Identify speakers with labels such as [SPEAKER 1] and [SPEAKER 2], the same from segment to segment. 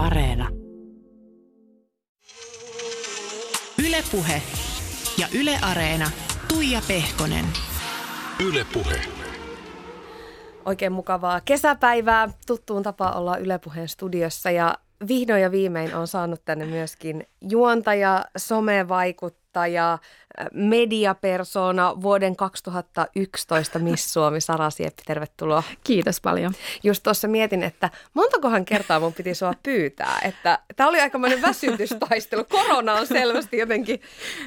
[SPEAKER 1] Areena. Ylepuhe ja Yle Areena. Tuija Pehkonen.
[SPEAKER 2] Ylepuhe.
[SPEAKER 3] Oikein mukavaa kesäpäivää. Tuttuun tapa olla Ylepuheen studiossa ja vihdoin ja viimein on saanut tänne myöskin juontaja, somevaikuttaja, mediapersona vuoden 2011 Miss Suomi Sara Sieppi, tervetuloa.
[SPEAKER 4] Kiitos paljon.
[SPEAKER 3] Just tuossa mietin, että montakohan kertaa mun piti sua pyytää, että tämä oli aikamoinen väsytystaistelu. Korona on selvästi jotenkin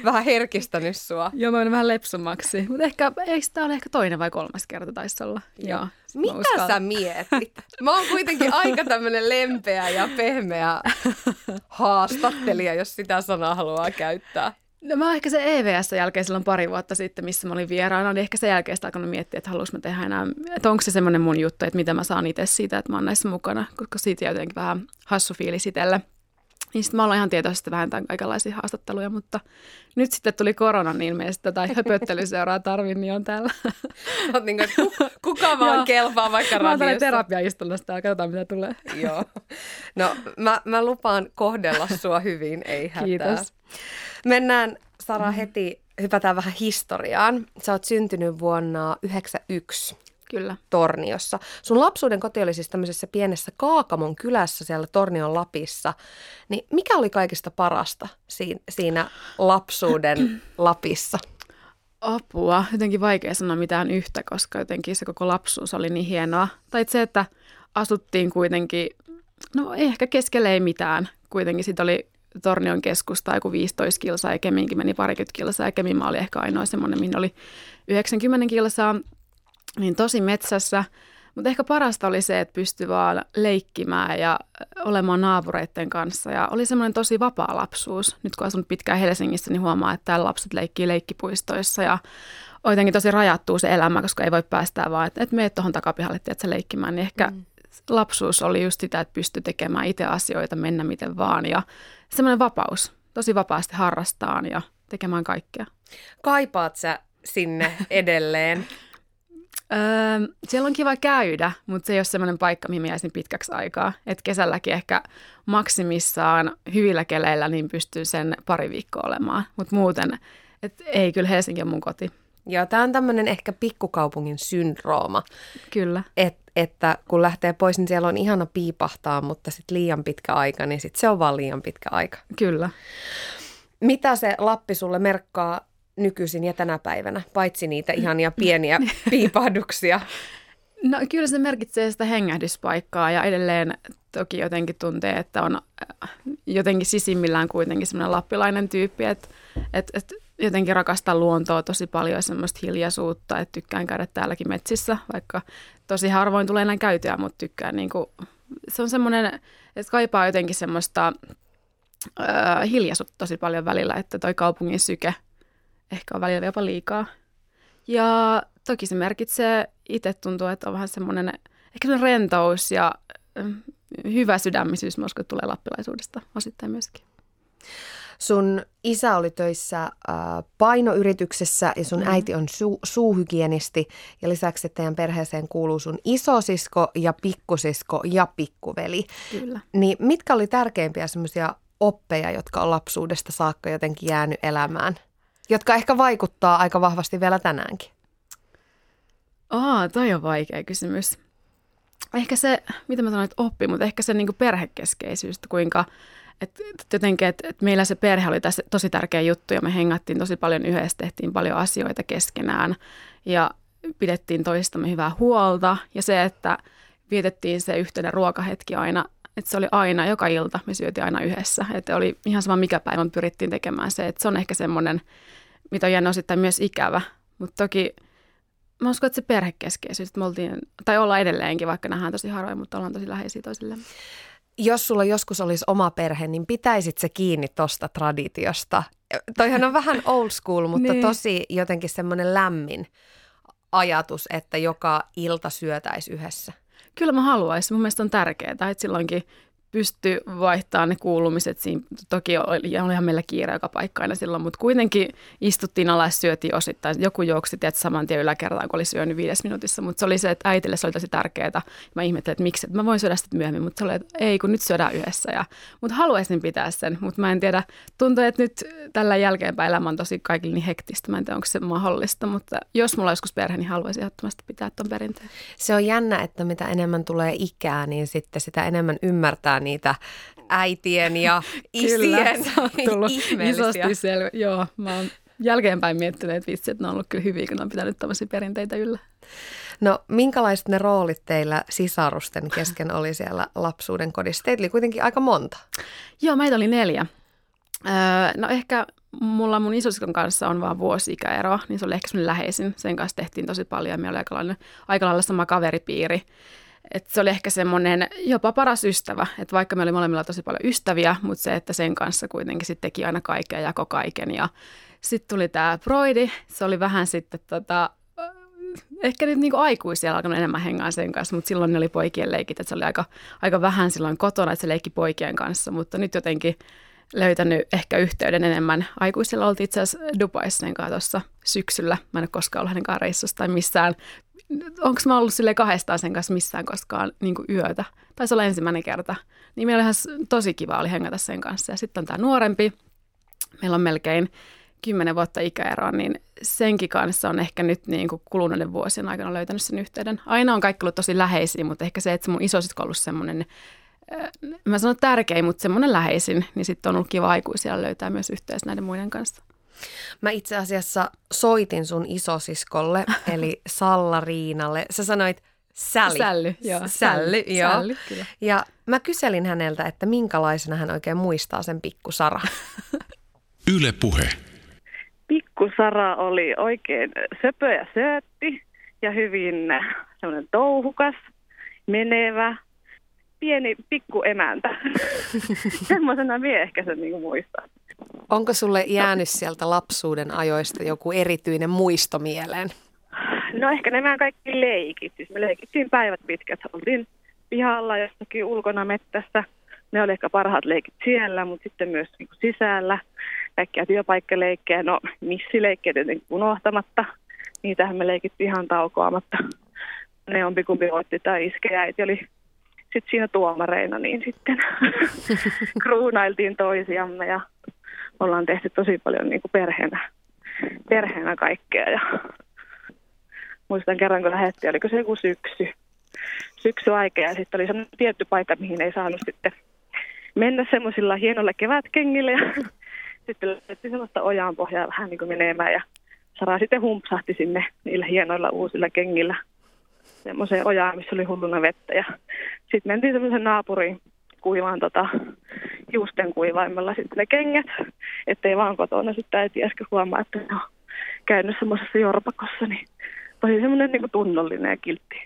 [SPEAKER 3] vähän herkistänyt sua.
[SPEAKER 4] Joo, mä vähän lepsummaksi, mutta ehkä, eikö tämä ole ehkä toinen vai kolmas kerta taisi olla?
[SPEAKER 3] Joo. Joo. Mitä sä mietit? Mä oon kuitenkin aika tämmöinen lempeä ja pehmeä haastattelija, jos sitä sanaa haluaa käyttää.
[SPEAKER 4] No mä ehkä se EVS jälkeen silloin pari vuotta sitten, missä mä olin vieraana, niin ehkä sen jälkeen sitä alkanut miettiä, että haluaisin mä tehdä enää, että onko se semmoinen mun juttu, että mitä mä saan itse siitä, että mä oon näissä mukana, koska siitä jotenkin vähän hassu fiilis itselle. Niin sitten mä ollaan ihan tietoisesti vähentää kaikenlaisia haastatteluja, mutta nyt sitten tuli korona, niin ilmeisesti tätä höpöttelyseuraa tarvin, niin on täällä.
[SPEAKER 3] Oot niin kuin, kuka vaan kelpaa vaikka radiossa.
[SPEAKER 4] Mä oon terapiaistunnossa täällä, katsotaan mitä tulee.
[SPEAKER 3] Joo. No mä, mä lupaan kohdella sua hyvin, ei hätää.
[SPEAKER 4] Kiitos.
[SPEAKER 3] Mennään Sara heti, hypätään vähän historiaan. Sä oot syntynyt vuonna 1991.
[SPEAKER 4] Kyllä.
[SPEAKER 3] Torniossa. Sun lapsuuden koti oli siis tämmöisessä pienessä Kaakamon kylässä siellä Tornion Lapissa. Niin mikä oli kaikista parasta siinä lapsuuden Lapissa?
[SPEAKER 4] Apua. Jotenkin vaikea sanoa mitään yhtä, koska jotenkin se koko lapsuus oli niin hienoa. Tai se, että asuttiin kuitenkin, no ei ehkä keskelle ei mitään. Kuitenkin sitten oli Tornion keskusta joku 15 kilsaa ja Keminkin meni parikymmentä kilsaa ja Keminmaa oli ehkä ainoa semmoinen, mihin oli 90 kilsaa niin tosi metsässä. Mutta ehkä parasta oli se, että pystyi vaan leikkimään ja olemaan naapureiden kanssa. Ja oli semmoinen tosi vapaa lapsuus. Nyt kun asun pitkään Helsingissä, niin huomaa, että täällä lapset leikkii leikkipuistoissa ja on jotenkin tosi rajattu se elämä, koska ei voi päästää vaan, että, että meet tuohon takapihalle, että leikkimään. Niin ehkä mm. lapsuus oli just sitä, että pystyi tekemään itse asioita, mennä miten vaan ja semmoinen vapaus. Tosi vapaasti harrastaan ja tekemään kaikkea.
[SPEAKER 3] Kaipaat sä sinne edelleen?
[SPEAKER 4] Öö, siellä on kiva käydä, mutta se ei ole semmoinen paikka, mihin jäisin pitkäksi aikaa. Et kesälläkin ehkä maksimissaan hyvillä keleillä niin pystyy sen pari viikkoa olemaan, mutta muuten et ei kyllä Helsinki on mun koti.
[SPEAKER 3] Joo, tämä on tämmöinen ehkä pikkukaupungin syndrooma.
[SPEAKER 4] Kyllä.
[SPEAKER 3] Et, että kun lähtee pois, niin siellä on ihana piipahtaa, mutta sitten liian pitkä aika, niin sitten se on vaan liian pitkä aika.
[SPEAKER 4] Kyllä.
[SPEAKER 3] Mitä se Lappi sulle merkkaa nykyisin ja tänä päivänä, paitsi niitä ihania pieniä piipahduksia?
[SPEAKER 4] No kyllä se merkitsee sitä hengähdyspaikkaa ja edelleen toki jotenkin tuntee, että on äh, jotenkin sisimmillään kuitenkin semmoinen lappilainen tyyppi, että, että, että jotenkin rakastan luontoa tosi paljon ja semmoista hiljaisuutta, että tykkään käydä täälläkin metsissä, vaikka tosi harvoin tulee näin käytyä, mutta tykkään niin kuin, se on semmoinen, että kaipaa jotenkin semmoista äh, hiljaisuutta tosi paljon välillä, että toi kaupungin syke ehkä on välillä jopa liikaa. Ja toki se merkitsee, itse tuntuu, että on vähän semmoinen ehkä semmoinen rentous ja mm, hyvä sydämisyys, että tulee lappilaisuudesta osittain myöskin.
[SPEAKER 3] Sun isä oli töissä äh, painoyrityksessä ja sun mm. äiti on su- suuhygienisti ja lisäksi teidän perheeseen kuuluu sun isosisko ja pikkusisko ja pikkuveli.
[SPEAKER 4] Kyllä.
[SPEAKER 3] Niin mitkä oli tärkeimpiä semmoisia oppeja, jotka on lapsuudesta saakka jotenkin jäänyt elämään? jotka ehkä vaikuttaa aika vahvasti vielä tänäänkin?
[SPEAKER 4] Aa, toi on vaikea kysymys. Ehkä se, mitä mä sanoin, että oppi, mutta ehkä se niin kuin perhekeskeisyys, kuinka et, et jotenkin, että et meillä se perhe oli tässä tosi tärkeä juttu ja me hengattiin tosi paljon yhdessä, tehtiin paljon asioita keskenään ja pidettiin toistamme hyvää huolta ja se, että vietettiin se yhteinen ruokahetki aina, että se oli aina, joka ilta me syötiin aina yhdessä, että oli ihan sama mikä päivän pyrittiin tekemään se, että se on ehkä semmoinen – mitä on jäänyt osittain myös ikävä. Mutta toki mä uskon, että se perhekeskeisyys, että me oltiin, tai ollaan edelleenkin, vaikka nähdään tosi harvoin, mutta ollaan tosi läheisiä toisille.
[SPEAKER 3] Jos sulla joskus olisi oma perhe, niin pitäisit se kiinni tosta traditiosta? Toihan on vähän old school, mutta niin. tosi jotenkin semmoinen lämmin ajatus, että joka ilta syötäisi yhdessä.
[SPEAKER 4] Kyllä mä haluaisin. Mun mielestä on tärkeää, että silloinkin pysty vaihtamaan ne kuulumiset. Siinä toki oli, olihan meillä kiire joka paikka aina silloin, mutta kuitenkin istuttiin alas, syötiin osittain. Joku juoksi tiedät, saman tien yläkertaan, kun oli syönyt viides minuutissa, mutta se oli se, että äitille se oli tosi tärkeää. Mä ihmettelin, että miksi, että mä voin syödä sitä myöhemmin, mutta se oli, että ei, kun nyt syödään yhdessä. Ja, mutta haluaisin pitää sen, mutta mä en tiedä, tuntuu, että nyt tällä jälkeenpäin elämä on tosi kaikille niin hektistä. Mä en tiedä, onko se mahdollista, mutta jos mulla olisi joskus perhe, niin haluaisin ehdottomasti pitää tuon perinteen.
[SPEAKER 3] Se on jännä, että mitä enemmän tulee ikää, niin sitten sitä enemmän ymmärtää niitä äitien ja isien
[SPEAKER 4] kyllä, tullut
[SPEAKER 3] ihmeellisiä.
[SPEAKER 4] isosti selvä. Joo, mä oon jälkeenpäin miettinyt, että vitsi, että ne on ollut kyllä hyviä, kun ne on pitänyt tämmöisiä perinteitä yllä.
[SPEAKER 3] No minkälaiset ne roolit teillä sisarusten kesken oli siellä lapsuuden kodissa? Teitä oli kuitenkin aika monta.
[SPEAKER 4] Joo, meitä oli neljä. Öö, no ehkä mulla mun isosiskon kanssa on vaan vuosi ikäero, niin se oli ehkä semmoinen läheisin. Sen kanssa tehtiin tosi paljon. Me oli aika lailla, aika lailla sama kaveripiiri. Et se oli ehkä semmoinen jopa paras ystävä, että vaikka me oli molemmilla tosi paljon ystäviä, mutta se, että sen kanssa kuitenkin sitten teki aina kaikkea ja jako kaiken. Ja sitten tuli tämä Broidi, se oli vähän sitten tota, ehkä nyt niinku aikuisia alkanut enemmän hengaa sen kanssa, mutta silloin ne oli poikien leikit, että se oli aika, aika vähän silloin kotona, että se leikki poikien kanssa, mutta nyt jotenkin löytänyt ehkä yhteyden enemmän. Aikuisilla oltiin itse asiassa Dubaissa sen kanssa tuossa syksyllä. Mä en ole koskaan ollut hänen reissussa tai missään. Onko mä ollut sille kahdestaan sen kanssa missään koskaan niin kuin yötä? Taisi olla ensimmäinen kerta. Niin meillä ihan tosi kiva oli hengata sen kanssa. Ja sitten on tämä nuorempi. Meillä on melkein kymmenen vuotta ikäeroa, niin senkin kanssa on ehkä nyt niin kuin kuluneiden vuosien aikana löytänyt sen yhteyden. Aina on kaikki ollut tosi läheisiä, mutta ehkä se, että mun isosisko on ollut semmoinen mä sanon tärkein, mutta semmoinen läheisin, niin sitten on ollut kiva aikuisia löytää myös yhteys näiden muiden kanssa.
[SPEAKER 3] Mä itse asiassa soitin sun isosiskolle, eli Salla Riinalle. Sä sanoit Sally.
[SPEAKER 4] Sälly, joo.
[SPEAKER 3] Sälly, joo.
[SPEAKER 4] Sälly, kyllä.
[SPEAKER 3] Ja mä kyselin häneltä, että minkälaisena hän oikein muistaa sen pikku Sara.
[SPEAKER 2] Yle Puhe.
[SPEAKER 5] Pikku Sara oli oikein söpö ja söötti ja hyvin semmoinen touhukas, menevä, pieni pikku emäntä. Semmoisena mie ehkä sen niin muistan.
[SPEAKER 3] Onko sulle jäänyt sieltä lapsuuden ajoista joku erityinen muisto mieleen?
[SPEAKER 5] No ehkä nämä kaikki leikit. Siis me leikittiin päivät pitkät. Oltiin pihalla jostakin ulkona mettässä. Ne oli ehkä parhaat leikit siellä, mutta sitten myös niin kuin sisällä. Kaikkia työpaikkaleikkejä, no missileikkejä tietenkin unohtamatta. Niitähän me leikittiin ihan taukoamatta. Ne on kumpi voitti tai iskeä äiti oli sitten siinä tuomareina, niin sitten kruunailtiin toisiamme ja ollaan tehty tosi paljon niin kuin perheenä, perheenä kaikkea. Ja muistan kerran, kun lähdettiin, oliko se joku syksy, syksy aika ja sitten oli sellainen tietty paikka, mihin ei saanut sitten mennä semmoisilla hienoilla kevätkengillä ja sitten lähdettiin sellaista ojaan pohjaa vähän niin kuin menemään ja Sara sitten humpsahti sinne niillä hienoilla uusilla kengillä semmoiseen ojaan, missä oli hulluna vettä. Ja sitten mentiin semmoisen naapuriin kuivaan tota, juusten kuivaimella sitten ne kengät, ettei vaan kotona sitten äiti äsken huomaa, että ne on käynyt semmoisessa jorpakossa, niin tosi semmoinen niin tunnollinen ja kiltti.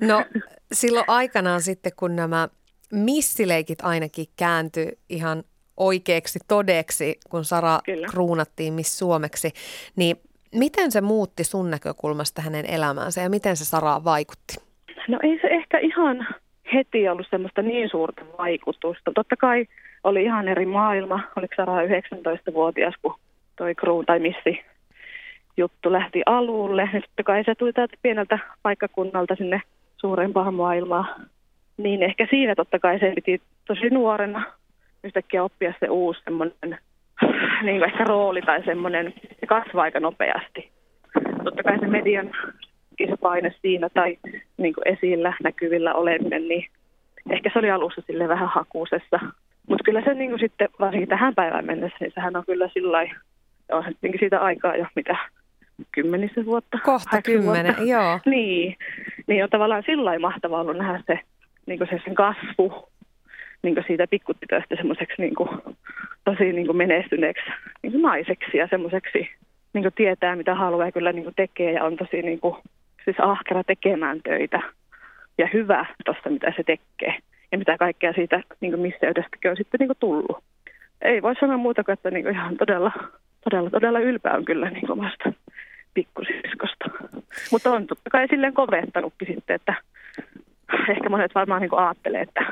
[SPEAKER 3] No silloin aikanaan sitten, kun nämä missileikit ainakin kääntyi ihan oikeaksi todeksi, kun Sara Kyllä. kruunattiin Miss Suomeksi, niin Miten se muutti sun näkökulmasta hänen elämäänsä ja miten se Saraa vaikutti?
[SPEAKER 5] No ei se ehkä ihan heti ollut semmoista niin suurta vaikutusta. Totta kai oli ihan eri maailma. Oliko Sara 19-vuotias, kun toi Kruun tai Missi juttu lähti alulle. Ja sitten kai se tuli täältä pieneltä paikkakunnalta sinne suurempaan maailmaan. Niin ehkä siinä totta kai se piti tosi nuorena yhtäkkiä oppia se uusi semmoinen niin kuin ehkä rooli tai semmoinen, se kasvaa aika nopeasti. Totta kai se median paine siinä tai niin kuin esillä näkyvillä oleminen, niin ehkä se oli alussa sille vähän hakuusessa. Mutta kyllä se niin kuin sitten varsinkin tähän päivään mennessä, niin sehän on kyllä sillä on siitä aikaa jo mitä kymmenisen vuotta.
[SPEAKER 3] Kohta kymmenen, vuotta. joo.
[SPEAKER 5] niin, niin on tavallaan sillä mahtavaa ollut nähdä se, niin kuin se sen kasvu niin siitä pikkutytöstä semmoiseksi niin tosi niin kuin menestyneeksi niin kuin naiseksi ja semmoiseksi niin kuin tietää, mitä haluaa ja kyllä niin kuin tekee ja on tosi niin kuin, siis ahkera tekemään töitä ja hyvä tuosta, mitä se tekee ja mitä kaikkea siitä niin kuin misseydestäkin on sitten niin kuin tullut. Ei voi sanoa muuta kuin, että niin kuin ihan todella, todella, todella ylpeä on kyllä niin kuin vasta pikkusiskosta. Mutta on totta kai silleen kovettanutkin sitten, että ehkä monet varmaan niin kuin ajattelee, että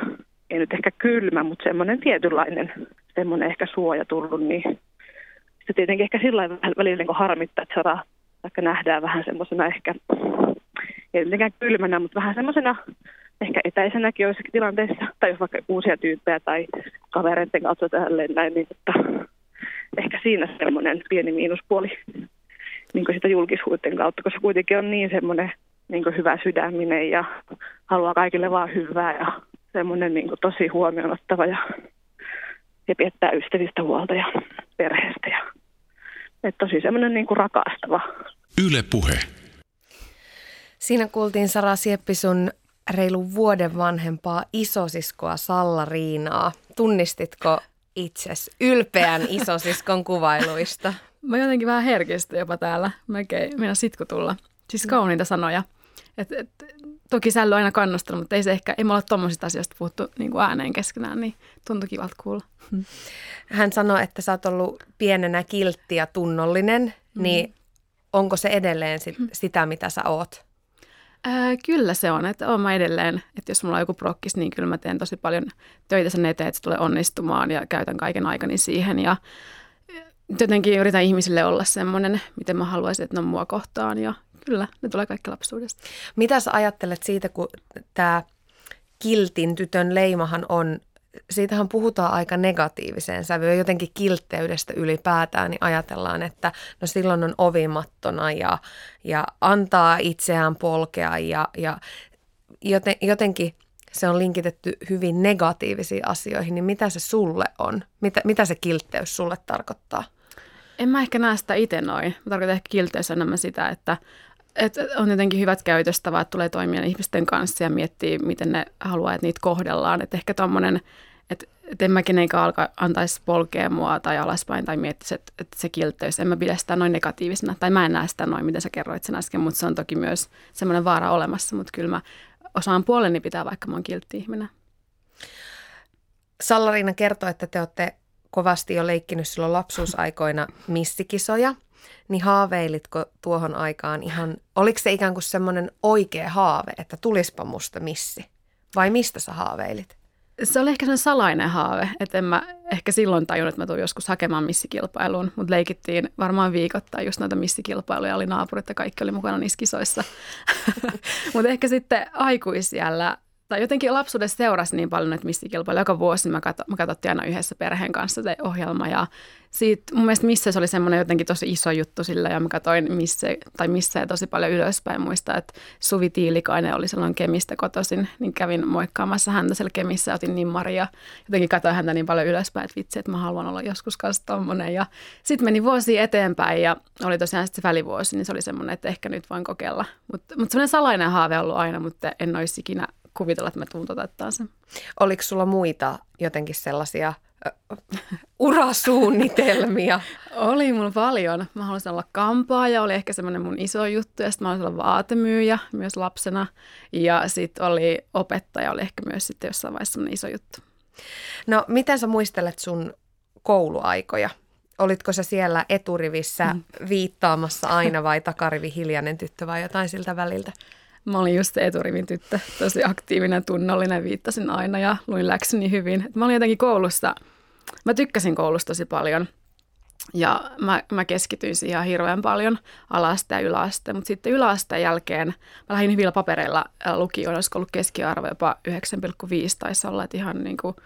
[SPEAKER 5] ei nyt ehkä kylmä, mutta semmoinen tietynlainen semmoinen ehkä suoja tullut, niin se tietenkin ehkä sillä välillä niin harmittaa, että sota vaikka nähdään vähän semmoisena ehkä, ei mitenkään kylmänä, mutta vähän semmoisena ehkä etäisenäkin joissakin tilanteissa, tai jos vaikka uusia tyyppejä tai kavereiden kautta tälleen näin, niin että ehkä siinä semmoinen pieni miinuspuoli niin sitä julkisuuden kautta, koska kuitenkin on niin semmoinen niin hyvä sydäminen ja haluaa kaikille vaan hyvää ja semmoinen niin tosi huomioon ottava ja, ja piettää ystävistä huolta ja perheestä. Ja, että tosi semmoinen niin rakastava.
[SPEAKER 2] Yle Puhe.
[SPEAKER 3] Siinä kuultiin Sara Sieppi sun reilu vuoden vanhempaa isosiskoa Salla Riinaa. Tunnistitko itses ylpeän isosiskon kuvailuista?
[SPEAKER 4] Mä jotenkin vähän herkistä jopa täällä. Melkein meidän sitku tulla. Siis kauniita sanoja. Et, et, toki Sälly aina kannustanut, mutta ei se ehkä, ei me olla tuommoisista asioista puhuttu niin kuin ääneen keskenään, niin tuntui kivalta kuulla.
[SPEAKER 3] Hän sanoi, että sä oot ollut pienenä kiltti ja tunnollinen, mm. niin onko se edelleen sit, mm. sitä, mitä sä oot?
[SPEAKER 4] Ää, kyllä se on, että olen mä edelleen, että jos mulla on joku prokkis, niin kyllä mä teen tosi paljon töitä sen eteen, että se tulee onnistumaan ja käytän kaiken aikani siihen ja jotenkin yritän ihmisille olla semmoinen, miten mä haluaisin, että ne on mua kohtaan ja kyllä, ne tulee kaikki lapsuudesta.
[SPEAKER 3] Mitä sä ajattelet siitä, kun tämä kiltin tytön leimahan on, siitähän puhutaan aika negatiiviseen sävyyn, jotenkin kiltteydestä ylipäätään, niin ajatellaan, että no silloin on ovimattona ja, ja antaa itseään polkea ja, ja joten, jotenkin se on linkitetty hyvin negatiivisiin asioihin, niin mitä se sulle on? Mitä, mitä se kiltteys sulle tarkoittaa?
[SPEAKER 4] En mä ehkä näe sitä itse noin. Mä tarkoitan ehkä kilteys enemmän sitä, että et on jotenkin hyvät käytöstavat, tulee toimia ihmisten kanssa ja miettiä, miten ne haluaa, että niitä kohdellaan. Että ehkä tuommoinen, että et en mä kenenkään alka, antaisi polkea mua tai alaspäin tai miettisi, että, että se kiltteys, en mä pidä sitä noin negatiivisena. Tai mä en näe sitä noin, miten sä kerroit sen äsken, mutta se on toki myös semmoinen vaara olemassa. Mutta kyllä mä osaan puoleni pitää, vaikka mä oon kiltti ihminen.
[SPEAKER 3] Sallariina kertoi, että te olette kovasti jo leikkinyt silloin lapsuusaikoina missikisoja, niin haaveilitko tuohon aikaan ihan, oliko se ikään kuin semmoinen oikea haave, että tulispa musta missi? Vai mistä sä haaveilit?
[SPEAKER 4] Se oli ehkä sen salainen haave, että en mä ehkä silloin tajunnut, että mä tuun joskus hakemaan missikilpailuun, mutta leikittiin varmaan viikoittain just noita missikilpailuja, oli naapurit ja kaikki oli mukana niissä kisoissa. mutta ehkä sitten aikuisjällä tai jotenkin lapsuudessa seurasi niin paljon että missikilpailuja. Joka vuosi mä, katso, mä katsottiin aina yhdessä perheen kanssa se ohjelma ja siitä mun mielestä missä se oli semmoinen jotenkin tosi iso juttu sillä ja mä katsoin missä, tai missä tosi paljon ylöspäin. Muista, että Suvi Tiilikainen oli silloin Kemistä kotoisin, niin kävin moikkaamassa häntä siellä Kemissä otin nimmaria ja jotenkin katsoin häntä niin paljon ylöspäin, että vitsi, että mä haluan olla joskus kanssa tommonen. Ja sitten meni vuosi eteenpäin ja oli tosiaan sitten se välivuosi, niin se oli semmoinen, että ehkä nyt voin kokeilla. Mutta mut semmoinen salainen haave ollut aina, mutta en olisi ikinä kuvitella, että mä tuun sen.
[SPEAKER 3] Oliko sulla muita jotenkin sellaisia urasuunnitelmia?
[SPEAKER 4] oli mulla paljon. Mä haluaisin olla kampaaja, oli ehkä semmoinen mun iso juttu. Ja sitten mä haluaisin olla vaatemyyjä myös lapsena. Ja sitten oli opettaja, oli ehkä myös sitten jossain vaiheessa semmoinen iso juttu.
[SPEAKER 3] No, miten sä muistelet sun kouluaikoja? Olitko sä siellä eturivissä mm. viittaamassa aina vai takarivi hiljainen tyttö vai jotain siltä väliltä?
[SPEAKER 4] Mä olin just se eturivin tyttö, tosi aktiivinen, tunnollinen, viittasin aina ja luin läksyni hyvin. Mä olin jotenkin koulussa, mä tykkäsin koulusta tosi paljon ja mä, mä keskityin siihen ihan hirveän paljon alaste ja yläaste, mutta sitten yläasteen jälkeen mä lähdin hyvillä papereilla lukioon, olisiko ollut keskiarvo jopa 9,5 taisi olla, että ihan niin kuin,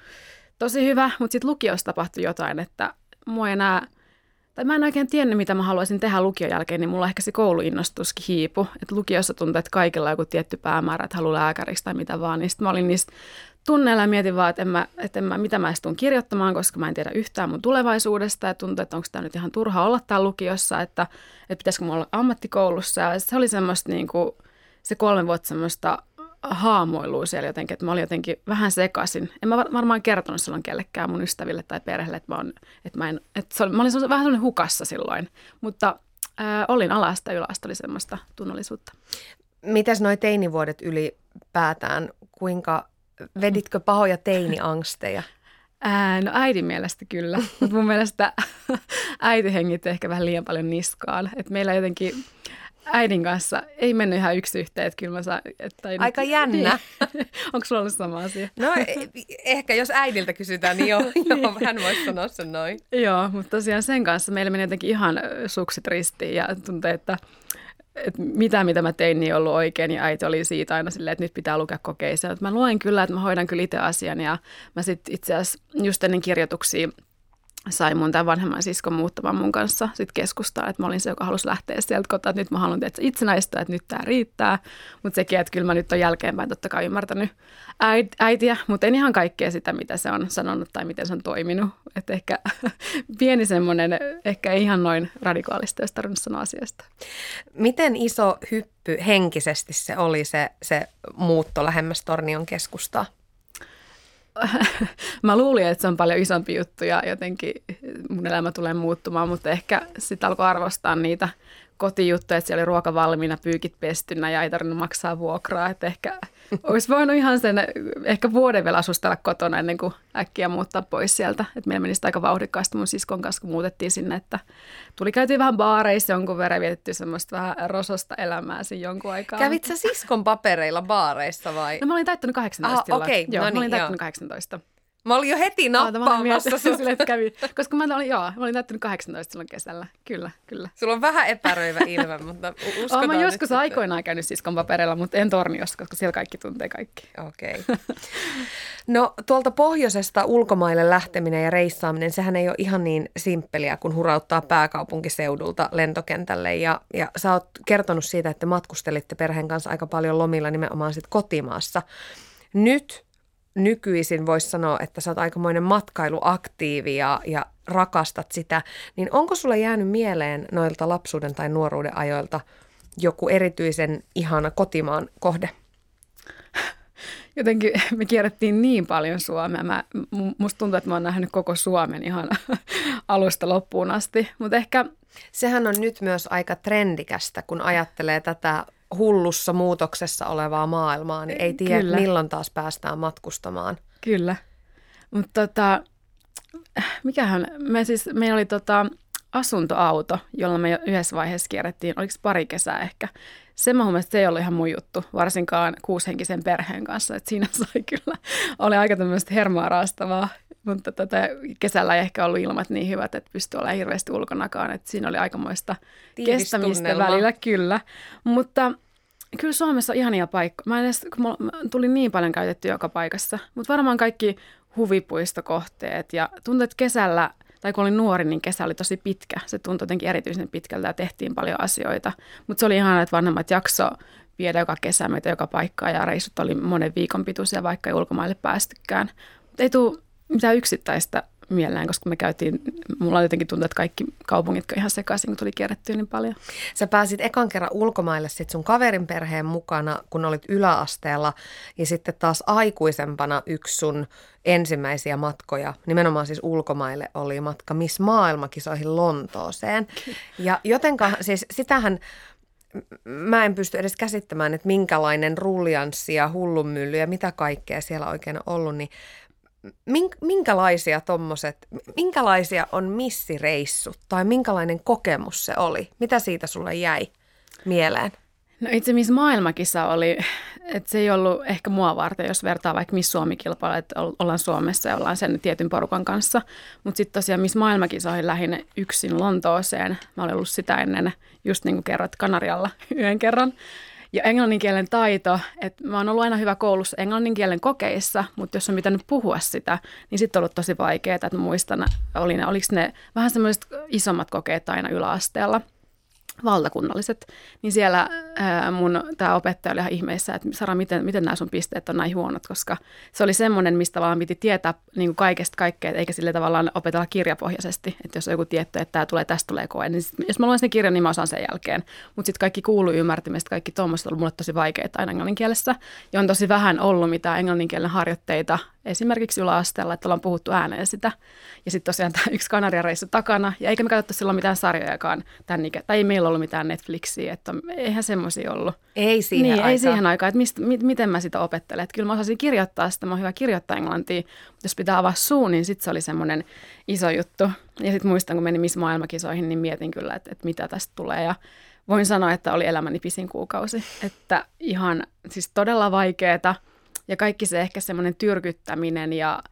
[SPEAKER 4] tosi hyvä, mutta sitten lukiossa tapahtui jotain, että mua enää tai mä en oikein tiennyt, mitä mä haluaisin tehdä lukion jälkeen, niin mulla ehkä se kouluinnostuskin hiipu. Että lukiossa tuntuu, että kaikilla on joku tietty päämäärä, että haluaa lääkäriksi tai mitä vaan. Niin mä olin niistä tunneilla ja mietin vaan, että, en mä, että en mä, mitä mä tuun kirjoittamaan, koska mä en tiedä yhtään mun tulevaisuudesta. Ja tuntuu, että onko tämä nyt ihan turha olla täällä lukiossa, että, että pitäisikö mulla olla ammattikoulussa. Ja se oli semmoista niin kuin, se kolme vuotta semmoista haamoilua siellä jotenkin, että mä olin jotenkin vähän sekaisin. En mä varmaan kertonut silloin kellekään mun ystäville tai perheelle, että mä, on, että mä, en, että se oli, mä olin vähän sellainen hukassa silloin, mutta äh, olin alasta yläasta oli semmoista tunnollisuutta.
[SPEAKER 3] Mitäs noi teinivuodet ylipäätään, kuinka veditkö pahoja teiniangsteja?
[SPEAKER 4] Ää, no äidin mielestä kyllä, mutta mun mielestä äiti hengitti ehkä vähän liian paljon niskaan. Et meillä jotenkin äidin kanssa ei mennyt ihan yksi yhteen, että kyllä mä saan, että ei
[SPEAKER 3] Aika
[SPEAKER 4] nyt,
[SPEAKER 3] jännä.
[SPEAKER 4] Niin. Onko sulla ollut sama asia?
[SPEAKER 3] No e- ehkä jos äidiltä kysytään, niin joo, joo hän voisi sanoa sen noin.
[SPEAKER 4] Joo, mutta tosiaan sen kanssa meillä meni jotenkin ihan sukset ristiin ja tuntui, että että mitä, mitä mä tein, niin ollut oikein. Ja äiti oli siitä aina silleen, että nyt pitää lukea kokeisia. Että mä luen kyllä, että mä hoidan kyllä itse asian. Ja mä sitten itse asiassa just ennen kirjoituksia sai mun tämän vanhemman siskon muuttamaan mun kanssa sit keskustaa, että mä olin se, joka halusi lähteä sieltä kotoa, että nyt mä haluan tehdä itsenäistä, että nyt tämä riittää. Mutta sekin, että kyllä mä nyt on jälkeenpäin totta kai ymmärtänyt äitiä, mutta en ihan kaikkea sitä, mitä se on sanonut tai miten se on toiminut. Että ehkä pieni semmoinen, ehkä ihan noin radikaalista, jos tarvinnut sanoa asiasta.
[SPEAKER 3] Miten iso hyppy henkisesti se oli se, se muutto lähemmäs Tornion keskustaa?
[SPEAKER 4] Mä luulin, että se on paljon isompi juttu ja jotenkin mun elämä tulee muuttumaan, mutta ehkä sitten alkoi arvostaa niitä kotijuttuja, että siellä oli ruoka valmiina, pyykit pestynä ja ei tarvinnut maksaa vuokraa. Että ehkä olisi voinut ihan sen ehkä vuoden vielä asustella kotona ennen kuin äkkiä muuttaa pois sieltä. Että meillä meni sitä aika vauhdikkaasti mun siskon kanssa, kun muutettiin sinne, että tuli käytyä vähän baareissa jonkun verran, vietetty semmoista vähän rososta elämää siinä jonkun aikaa.
[SPEAKER 3] Kävit sä siskon papereilla baareissa vai?
[SPEAKER 4] No mä olin täyttänyt 18
[SPEAKER 3] Aha, okei, okay. no
[SPEAKER 4] niin, mä olin
[SPEAKER 3] niin,
[SPEAKER 4] täyttänyt
[SPEAKER 3] joo.
[SPEAKER 4] 18.
[SPEAKER 3] Mä olin jo heti nappaamassa
[SPEAKER 4] sun. Sille, että kävi. Koska mä olin, joo, mä olin täyttänyt 18 silloin kesällä. Kyllä, kyllä.
[SPEAKER 3] Sulla on vähän epäröivä ilme, mutta uskotaan
[SPEAKER 4] Olen mä joskus
[SPEAKER 3] nyt
[SPEAKER 4] aikoinaan käynyt siskon paperilla, mutta en torniossa, koska siellä kaikki tuntee kaikki.
[SPEAKER 3] Okei. Okay. No tuolta pohjoisesta ulkomaille lähteminen ja reissaaminen, sehän ei ole ihan niin simppeliä, kun hurauttaa pääkaupunkiseudulta lentokentälle. Ja, ja sä oot kertonut siitä, että matkustelitte perheen kanssa aika paljon lomilla nimenomaan sit kotimaassa. Nyt nykyisin voisi sanoa, että sä oot aikamoinen matkailuaktiivi ja, ja rakastat sitä, niin onko sulle jäänyt mieleen noilta lapsuuden tai nuoruuden ajoilta joku erityisen ihana kotimaan kohde?
[SPEAKER 4] Jotenkin me kierrettiin niin paljon Suomea. Mä, musta tuntuu, että mä oon nähnyt koko Suomen ihan alusta loppuun asti. Mutta ehkä...
[SPEAKER 3] Sehän on nyt myös aika trendikästä, kun ajattelee tätä hullussa muutoksessa olevaa maailmaa, niin ei tiedä, Kyllä. milloin taas päästään matkustamaan.
[SPEAKER 4] Kyllä. Mutta tota, mikähän, me siis, meillä oli tota asuntoauto, jolla me yhdessä vaiheessa kierrettiin, oliko pari kesää ehkä. Se huomasin, että se ei ollut ihan mun juttu, varsinkaan kuushenkisen perheen kanssa, että siinä sai kyllä, oli aika tämmöistä hermoa raastavaa, mutta tätä kesällä ei ehkä ollut ilmat niin hyvät, että pystyi olemaan hirveästi ulkonakaan, että siinä oli aikamoista kestämistä välillä, kyllä. Mutta Kyllä Suomessa on ihania paikka. Mä en edes, kun mä, tuli niin paljon käytetty joka paikassa, mutta varmaan kaikki huvipuistokohteet ja tuntuu, että kesällä, tai kun olin nuori, niin kesä oli tosi pitkä. Se tuntui jotenkin erityisen pitkältä ja tehtiin paljon asioita. Mutta se oli ihana, että vanhemmat jakso viedä joka kesä meitä joka paikkaa ja reissut oli monen viikon pituisia, vaikka ei ulkomaille päästykään. Ei tule mitään yksittäistä mieleen, koska me käytiin, mulla jotenkin tuntuu, että kaikki kaupungit ihan sekaisin, kun tuli kierrettyä niin paljon.
[SPEAKER 3] Sä pääsit ekan kerran ulkomaille sit sun kaverin perheen mukana, kun olit yläasteella ja sitten taas aikuisempana yksi sun ensimmäisiä matkoja, nimenomaan siis ulkomaille, oli matka Miss Maailmakisoihin Lontooseen. Ja jotenka, siis sitähän mä en pysty edes käsittämään, että minkälainen ruljanssi ja hullunmylly ja mitä kaikkea siellä oikein on ollut, niin minkälaisia tommoset, minkälaisia on missireissut tai minkälainen kokemus se oli? Mitä siitä sulle jäi mieleen?
[SPEAKER 4] No itse missä maailmakisa oli, että se ei ollut ehkä mua varten, jos vertaa vaikka missä suomi että ollaan Suomessa ja ollaan sen tietyn porukan kanssa. Mutta sitten tosiaan missä maailmakisa oli lähinnä yksin Lontooseen. Mä olin ollut sitä ennen, just niin kuin kerrot, Kanarialla yhden kerran. Ja englannin kielen taito, että mä oon ollut aina hyvä koulussa englannin kielen kokeissa, mutta jos on pitänyt puhua sitä, niin sitten on ollut tosi vaikeaa, että muistan, oli ne, oliko ne vähän semmoiset isommat kokeet aina yläasteella – valtakunnalliset, niin siellä mun tämä opettaja oli ihan ihmeissä, että Sara, miten, miten nämä sun pisteet on näin huonot, koska se oli semmoinen, mistä vaan piti tietää niin kuin kaikesta kaikkea, eikä sille tavallaan opetella kirjapohjaisesti, että jos on joku tietty, että tämä tulee, tästä tulee koe, niin sit, jos mä luen sen kirjan, niin mä osaan sen jälkeen. Mutta sitten kaikki kuuluu ymmärtämistä, kaikki tuommoista on ollut mulle tosi vaikeita aina englannin kielessä, ja on tosi vähän ollut mitään englannin kielen harjoitteita esimerkiksi yläasteella, että ollaan puhuttu ääneen sitä. Ja sitten tosiaan tämä yksi Kanarian reissu takana, ja eikä me katsottu silloin mitään sarjojakaan tämän ikä, tai ei meillä ollut mitään Netflixiä, että eihän semmoisia ollut.
[SPEAKER 3] Ei siihen
[SPEAKER 4] niin,
[SPEAKER 3] aikaan.
[SPEAKER 4] ei siihen aikaan, että mistä, mi, miten mä sitä opettelen. Että kyllä mä osasin kirjoittaa sitä, mä oon hyvä kirjoittaa englantia, mutta jos pitää avaa suu, niin sitten se oli semmoinen iso juttu. Ja sitten muistan, kun menin Miss Maailmakisoihin, niin mietin kyllä, että, että mitä tästä tulee. Ja voin sanoa, että oli elämäni pisin kuukausi. Että ihan siis todella vaikeeta ja kaikki se ehkä semmoinen tyrkyttäminen ja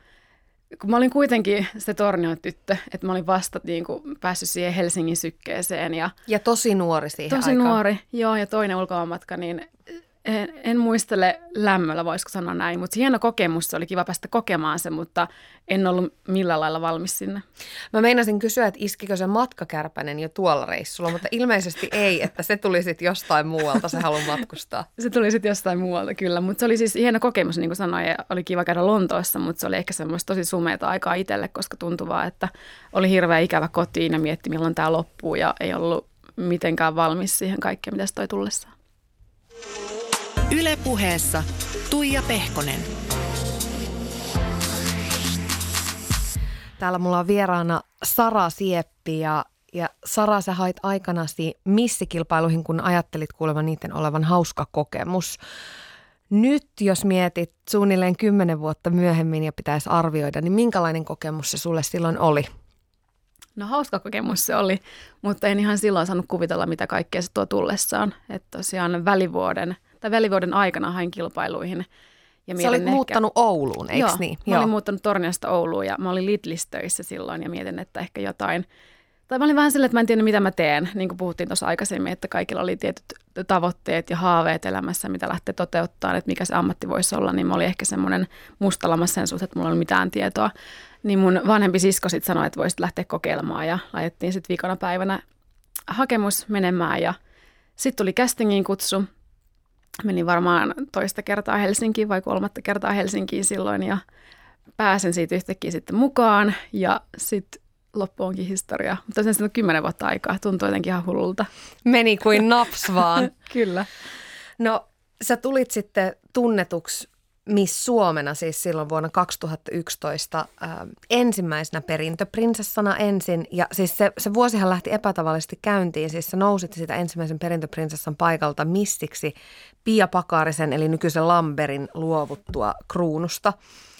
[SPEAKER 4] kun mä olin kuitenkin se tornion tyttö, että mä olin vasta niin kuin, päässyt siihen Helsingin sykkeeseen. Ja,
[SPEAKER 3] ja tosi nuori siihen
[SPEAKER 4] Tosi
[SPEAKER 3] aikaan.
[SPEAKER 4] nuori, joo, ja toinen ulkomaanmatka, niin en, en muistele lämmöllä, voisiko sanoa näin, mutta hieno kokemus, se oli kiva päästä kokemaan se, mutta en ollut millään lailla valmis sinne.
[SPEAKER 3] Mä meinasin kysyä, että iskikö se matkakärpänen jo tuolla reissulla, mutta ilmeisesti ei, että se tuli sitten jostain muualta, se haluaa matkustaa.
[SPEAKER 4] Se tuli sitten jostain muualta kyllä, mutta se oli siis hieno kokemus, niin kuin sanoin, ja oli kiva käydä Lontoossa, mutta se oli ehkä semmoista tosi sumeita aikaa itselle, koska tuntui vaan, että oli hirveän ikävä kotiin ja mietti, milloin tämä loppuu, ja ei ollut mitenkään valmis siihen kaikkeen, mitä se toi tullessaan.
[SPEAKER 1] Yle puheessa Tuija Pehkonen.
[SPEAKER 3] Täällä mulla on vieraana Sara Sieppi ja, ja Sara, sä hait aikanasi missikilpailuihin, kun ajattelit kuulemma niiden olevan hauska kokemus. Nyt jos mietit suunnilleen kymmenen vuotta myöhemmin ja pitäisi arvioida, niin minkälainen kokemus se sulle silloin oli?
[SPEAKER 4] No hauska kokemus se oli, mutta en ihan silloin saanut kuvitella, mitä kaikkea se tuo tullessaan. Että tosiaan välivuoden, tai välivuoden aikana hain kilpailuihin.
[SPEAKER 3] Ja Sä olit ehkä... muuttanut Ouluun, eikö
[SPEAKER 4] Joo,
[SPEAKER 3] niin?
[SPEAKER 4] mä Joo. olin muuttanut Torniasta Ouluun ja mä olin Lidlissä töissä silloin ja mietin, että ehkä jotain, tai mä olin vähän silleen, että mä en tiedä mitä mä teen, niin kuin puhuttiin tuossa aikaisemmin, että kaikilla oli tietyt tavoitteet ja haaveet elämässä, mitä lähtee toteuttaa, että mikä se ammatti voisi olla, niin mä olin ehkä semmoinen mustalamassa sen suhteen, että mulla ei ole mitään tietoa. Niin mun vanhempi sisko sitten sanoi, että voisit lähteä kokeilemaan ja laitettiin sitten viikona päivänä hakemus menemään ja sitten tuli castingin kutsu. Menin varmaan toista kertaa Helsinkiin vai kolmatta kertaa Helsinkiin silloin ja pääsen siitä yhtäkkiä sitten mukaan ja sitten loppu onkin historia. Mutta sen on kymmenen vuotta aikaa. Tuntuu jotenkin ihan hullulta.
[SPEAKER 3] Meni kuin naps vaan.
[SPEAKER 4] Kyllä.
[SPEAKER 3] No sä tulit sitten tunnetuksi Miss Suomena siis silloin vuonna 2011 äh, ensimmäisenä perintöprinsessana ensin. Ja siis se, se vuosihan lähti epätavallisesti käyntiin. Siis sä nousit sitä ensimmäisen perintöprinsessan paikalta missiksi Pia Pakarisen eli nykyisen Lamberin luovuttua kruunusta.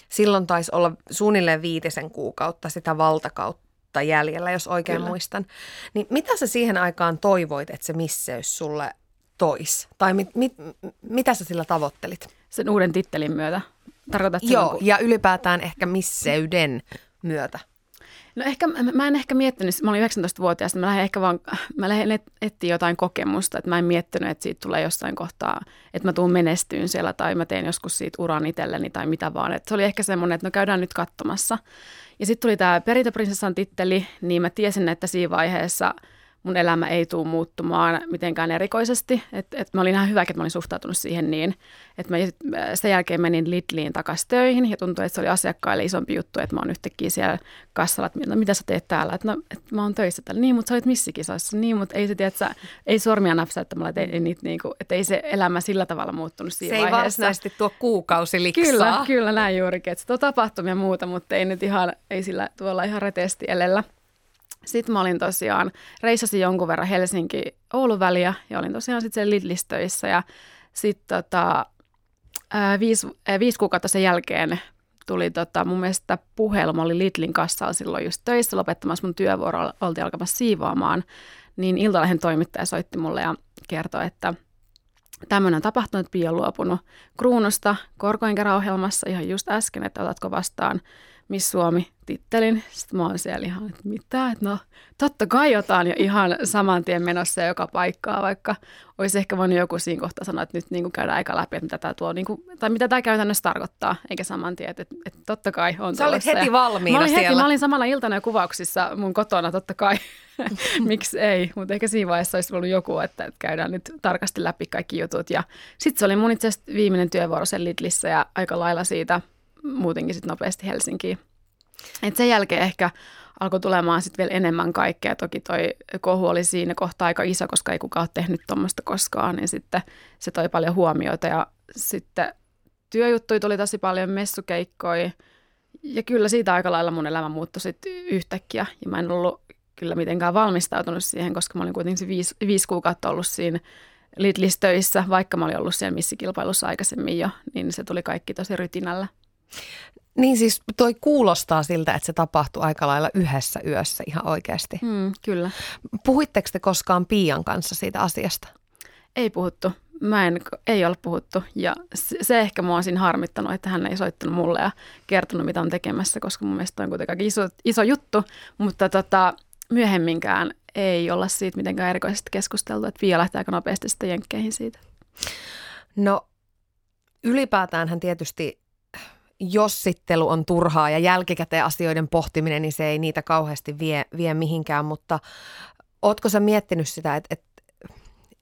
[SPEAKER 3] Silloin taisi olla suunnilleen viitisen kuukautta sitä valtakautta jäljellä, jos oikein Kyllä. muistan. Niin mitä sä siihen aikaan toivoit, että se misseys sulle tois? Tai mit, mit, mitä sä sillä tavoittelit?
[SPEAKER 4] Sen uuden tittelin myötä. Tarkoitatko
[SPEAKER 3] Joo, kun... ja ylipäätään ehkä misseyden myötä.
[SPEAKER 4] No ehkä, mä en ehkä miettinyt, mä olin 19-vuotias, mä lähdin ehkä vaan, mä lähdin etsiä jotain kokemusta, että mä en miettinyt, että siitä tulee jossain kohtaa, että mä tuun menestyyn siellä tai mä teen joskus siitä uran itselleni tai mitä vaan. Että se oli ehkä semmoinen, että no käydään nyt katsomassa. Ja sitten tuli tämä perintöprinsessan titteli, niin mä tiesin, että siinä vaiheessa – mun elämä ei tule muuttumaan mitenkään erikoisesti. Et, et mä olin ihan hyvä, että mä olin suhtautunut siihen niin, että mä sen jälkeen menin Lidliin takaisin töihin ja tuntui, että se oli asiakkaille isompi juttu, että mä oon yhtäkkiä siellä kassalla, että no, mitä sä teet täällä, että no, että mä oon töissä täällä. Niin, mutta sä olit missikisassa. Niin, mutta ei se tiedä, että sä, ei sormia napsauttamalla, että ei, niitä, niin kuin, että ei se elämä sillä tavalla muuttunut siinä
[SPEAKER 3] Se ei
[SPEAKER 4] vaiheessa.
[SPEAKER 3] varsinaisesti tuo kuukausi liksaa.
[SPEAKER 4] Kyllä, kyllä näin juurikin, että se tuo tapahtumia ja muuta, mutta ei nyt ihan, ei sillä tuolla ihan reteesti elellä. Sitten mä olin tosiaan, reissasin jonkun verran Helsinki-Oulun väliä ja olin tosiaan sitten siellä Lidlistöissä ja sitten tota, viisi, viisi kuukautta sen jälkeen tuli tota, mun mielestä puhelu, mä olin Lidlin kassalla silloin just töissä lopettamassa mun työvuoro, oltiin alkamassa siivoamaan, niin Iltalehden toimittaja soitti mulle ja kertoi, että tämmöinen on tapahtunut, Pia on luopunut kruunusta korkoinkäräohjelmassa ihan just äsken, että otatko vastaan Miss Suomi-tittelin. Sitten mä oon siellä ihan, että mitä, että no totta kai otan ja ihan saman tien menossa joka paikkaa, vaikka olisi ehkä voinut joku siinä kohtaa sanoa, että nyt niin kuin käydään aika läpi, että mitä tämä tuo, niin kuin, tai mitä tämä käytännössä tarkoittaa, eikä saman tien, että, että, että totta kai on
[SPEAKER 3] Sä olit heti valmiina
[SPEAKER 4] mä olin
[SPEAKER 3] siellä.
[SPEAKER 4] Heti, mä olin samalla iltana kuvauksissa mun kotona, totta kai, miksi ei, mutta ehkä siinä vaiheessa olisi ollut joku, että, että käydään nyt tarkasti läpi kaikki jutut. Ja sitten se oli mun itse asiassa viimeinen työvuoro sen Lidlissä ja aika lailla siitä muutenkin sitten nopeasti Helsinkiin. Et sen jälkeen ehkä alkoi tulemaan sitten vielä enemmän kaikkea. Toki toi kohu oli siinä kohtaa aika iso, koska ei kukaan ole tehnyt tuommoista koskaan, niin sitten se toi paljon huomioita. Ja sitten työjuttuja tuli tosi paljon, messukeikkoja. Ja kyllä siitä aika lailla mun elämä muuttui sitten yhtäkkiä. Ja mä en ollut kyllä mitenkään valmistautunut siihen, koska mä olin kuitenkin viisi, viisi kuukautta ollut siinä Lidlis töissä, vaikka mä olin ollut siellä missikilpailussa aikaisemmin jo, niin se tuli kaikki tosi rytinällä.
[SPEAKER 3] Niin siis toi kuulostaa siltä, että se tapahtui aika lailla yhdessä yössä ihan oikeasti.
[SPEAKER 4] Mm, kyllä.
[SPEAKER 3] Puhuitteko te koskaan Pian kanssa siitä asiasta?
[SPEAKER 4] Ei puhuttu. Mä en, ei ole puhuttu ja se, se ehkä mua on siinä harmittanut, että hän ei soittanut mulle ja kertonut mitä on tekemässä, koska mun mielestä on kuitenkin iso, iso juttu, mutta tota, myöhemminkään ei olla siitä mitenkään erikoisesti keskusteltu, että vielä lähtee aika nopeasti sitten jenkkeihin siitä.
[SPEAKER 3] No ylipäätään hän tietysti jossittelu on turhaa ja jälkikäteen asioiden pohtiminen, niin se ei niitä kauheasti vie, vie mihinkään, mutta ootko sä miettinyt sitä, että, että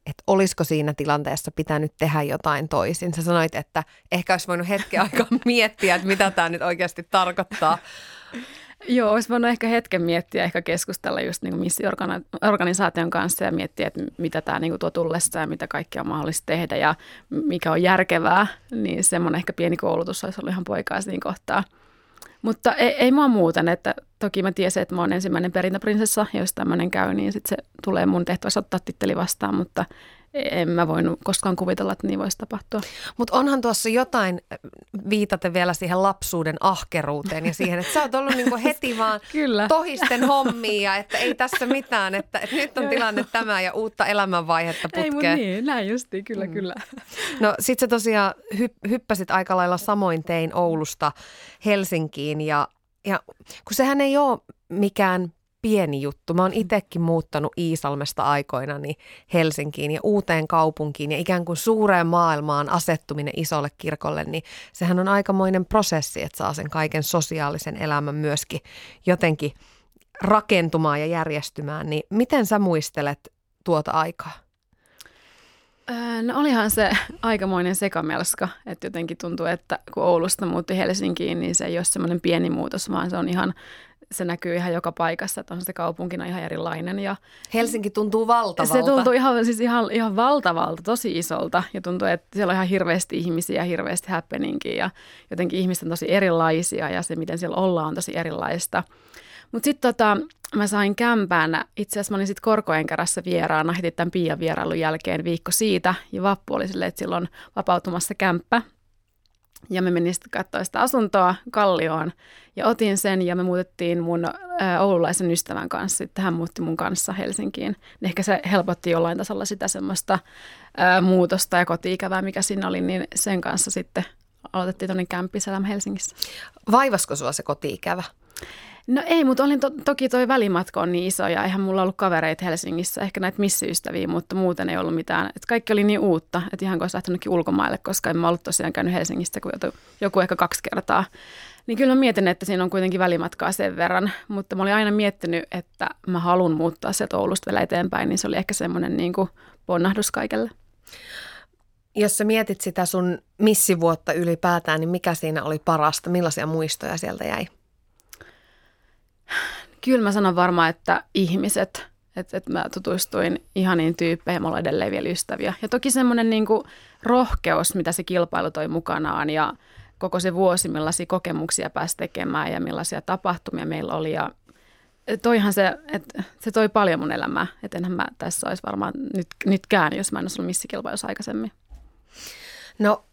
[SPEAKER 3] että olisiko siinä tilanteessa pitänyt tehdä jotain toisin. Sä sanoit, että ehkä olisi voinut hetken aikaa miettiä, että mitä tämä nyt oikeasti tarkoittaa.
[SPEAKER 4] Joo, olisi voinut ehkä hetken miettiä, ehkä keskustella just niin missiorganisaation kanssa ja miettiä, että mitä tämä niin tuo tullessa ja mitä kaikkea on mahdollista tehdä ja mikä on järkevää. Niin semmoinen ehkä pieni koulutus olisi ollut ihan poikaa siinä kohtaa. Mutta ei, ei mua muuten, että toki mä tiesin, että mä oon ensimmäinen perintöprinsessa, jos tämmöinen käy, niin sitten se tulee mun tehtävässä ottaa titteli vastaan, mutta en mä voinut koskaan kuvitella, että niin voisi tapahtua.
[SPEAKER 3] Mutta onhan tuossa jotain, äh, viitaten vielä siihen lapsuuden ahkeruuteen ja siihen, että sä oot ollut niinku heti vaan
[SPEAKER 4] Kyllä.
[SPEAKER 3] tohisten hommia, että ei tässä mitään, että, että nyt on tilanne tämä ja uutta elämänvaihetta putkeen.
[SPEAKER 4] Ei niin, näin justiin, kyllä, mm. kyllä.
[SPEAKER 3] No sit sä tosiaan hy- hyppäsit aika lailla samoin tein Oulusta Helsinkiin ja, ja kun sehän ei ole mikään pieni juttu. Mä oon itsekin muuttanut Iisalmesta aikoinani Helsinkiin ja uuteen kaupunkiin ja ikään kuin suureen maailmaan asettuminen isolle kirkolle, niin sehän on aikamoinen prosessi, että saa sen kaiken sosiaalisen elämän myöskin jotenkin rakentumaan ja järjestymään. Niin miten sä muistelet tuota aikaa?
[SPEAKER 4] No olihan se aikamoinen sekamelska, että jotenkin tuntuu, että kun Oulusta muutti Helsinkiin, niin se ei ole semmoinen pieni muutos, vaan se on ihan se näkyy ihan joka paikassa, että on se kaupunkina ihan erilainen. Ja
[SPEAKER 3] Helsinki tuntuu valtavalta.
[SPEAKER 4] Se tuntuu ihan, siis ihan, ihan valtavalta, tosi isolta ja tuntuu, että siellä on ihan hirveästi ihmisiä, hirveästi happeningia ja jotenkin ihmiset on tosi erilaisia ja se, miten siellä ollaan, on tosi erilaista. Mutta sitten tota, mä sain kämpään, itse asiassa mä olin sitten Korkoenkärässä vieraana heti tämän Pian vierailun jälkeen viikko siitä ja Vappu oli silleen, että silloin vapautumassa kämppä ja me menin sitten katsoa sitä asuntoa Kallioon ja otin sen ja me muutettiin mun ä, oululaisen ystävän kanssa. Sitten hän muutti mun kanssa Helsinkiin. Ehkä se helpotti jollain tasolla sitä semmoista muutosta ja kotiikävää, mikä siinä oli, niin sen kanssa sitten aloitettiin tuonne kämppiselämä Helsingissä.
[SPEAKER 3] Vaivasko sua se kotiikävä?
[SPEAKER 4] No ei, mutta olin to- toki toi välimatka on niin iso ja eihän mulla ollut kavereita Helsingissä, ehkä näitä missiystäviä, mutta muuten ei ollut mitään. Et kaikki oli niin uutta, että ihan kuin olisi lähtenytkin ulkomaille, koska en mä ollut tosiaan käynyt Helsingistä kuin joku ehkä kaksi kertaa. Niin kyllä mä mietin, että siinä on kuitenkin välimatkaa sen verran, mutta mä olin aina miettinyt, että mä haluan muuttaa sieltä Oulusta vielä eteenpäin, niin se oli ehkä semmoinen niin kuin ponnahdus kaikelle.
[SPEAKER 3] Jos sä mietit sitä sun missivuotta ylipäätään, niin mikä siinä oli parasta? Millaisia muistoja sieltä jäi?
[SPEAKER 4] Kyllä mä sanon varmaan, että ihmiset, että, että mä tutustuin ihaniin tyyppeihin, me ollaan edelleen vielä ystäviä. Ja toki semmoinen niin rohkeus, mitä se kilpailu toi mukanaan ja koko se vuosi, millaisia kokemuksia pääsi tekemään ja millaisia tapahtumia meillä oli. Ja toihan se, että se toi paljon mun elämää, että enhän mä tässä olisi varmaan nyt, nytkään, jos mä en olisi ollut missikilpailussa aikaisemmin.
[SPEAKER 3] No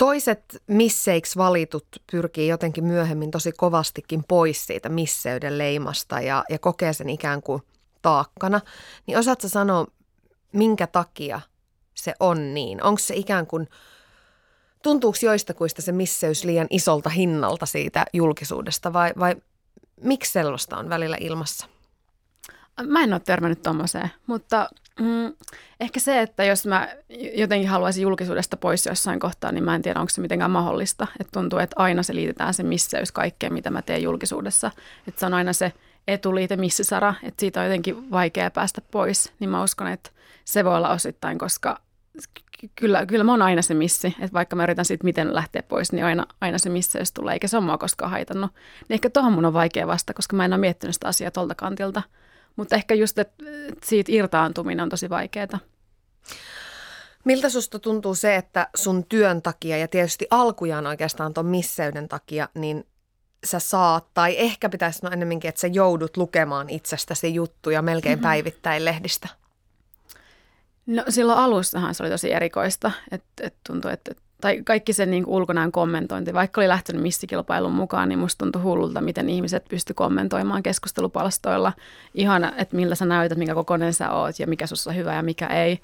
[SPEAKER 3] Toiset misseiksi valitut pyrkii jotenkin myöhemmin tosi kovastikin pois siitä misseyden leimasta ja, ja kokee sen ikään kuin taakkana. Niin osaatko sanoa, minkä takia se on niin? Onko se ikään kuin, tuntuuko joistakuista se misseys liian isolta hinnalta siitä julkisuudesta vai, vai miksi sellaista on välillä ilmassa?
[SPEAKER 4] Mä en ole törmännyt tuommoiseen, mutta mm, ehkä se, että jos mä jotenkin haluaisin julkisuudesta pois jossain kohtaa, niin mä en tiedä, onko se mitenkään mahdollista. Että tuntuu, että aina se liitetään se misseys kaikkeen, mitä mä teen julkisuudessa. Että se on aina se etuliite missisara, että siitä on jotenkin vaikea päästä pois. Niin mä uskon, että se voi olla osittain, koska kyllä, kyllä mä oon aina se missi. Että vaikka mä yritän siitä miten lähteä pois, niin aina, aina se misseys tulee, eikä se ole mua koskaan haitannut. Niin ehkä tohon mun on vaikea vasta, koska mä en ole miettinyt sitä asiaa tolta kantilta – mutta ehkä just, että siitä irtaantuminen on tosi vaikeaa.
[SPEAKER 3] Miltä susta tuntuu se, että sun työn takia ja tietysti alkujaan oikeastaan tuon misseyden takia, niin sä saat, tai ehkä pitäisi sanoa ennemminkin, että sä joudut lukemaan itsestäsi juttuja melkein mm-hmm. päivittäin lehdistä?
[SPEAKER 4] No silloin alussahan se oli tosi erikoista, että, että tuntui, että, että tai kaikki se niin ulkonäön kommentointi, vaikka oli lähtenyt missikilpailun mukaan, niin musta tuntui hullulta, miten ihmiset pysty kommentoimaan keskustelupalstoilla ihan, että millä sä näytät, minkä kokoinen sä oot ja mikä sussa on hyvä ja mikä ei.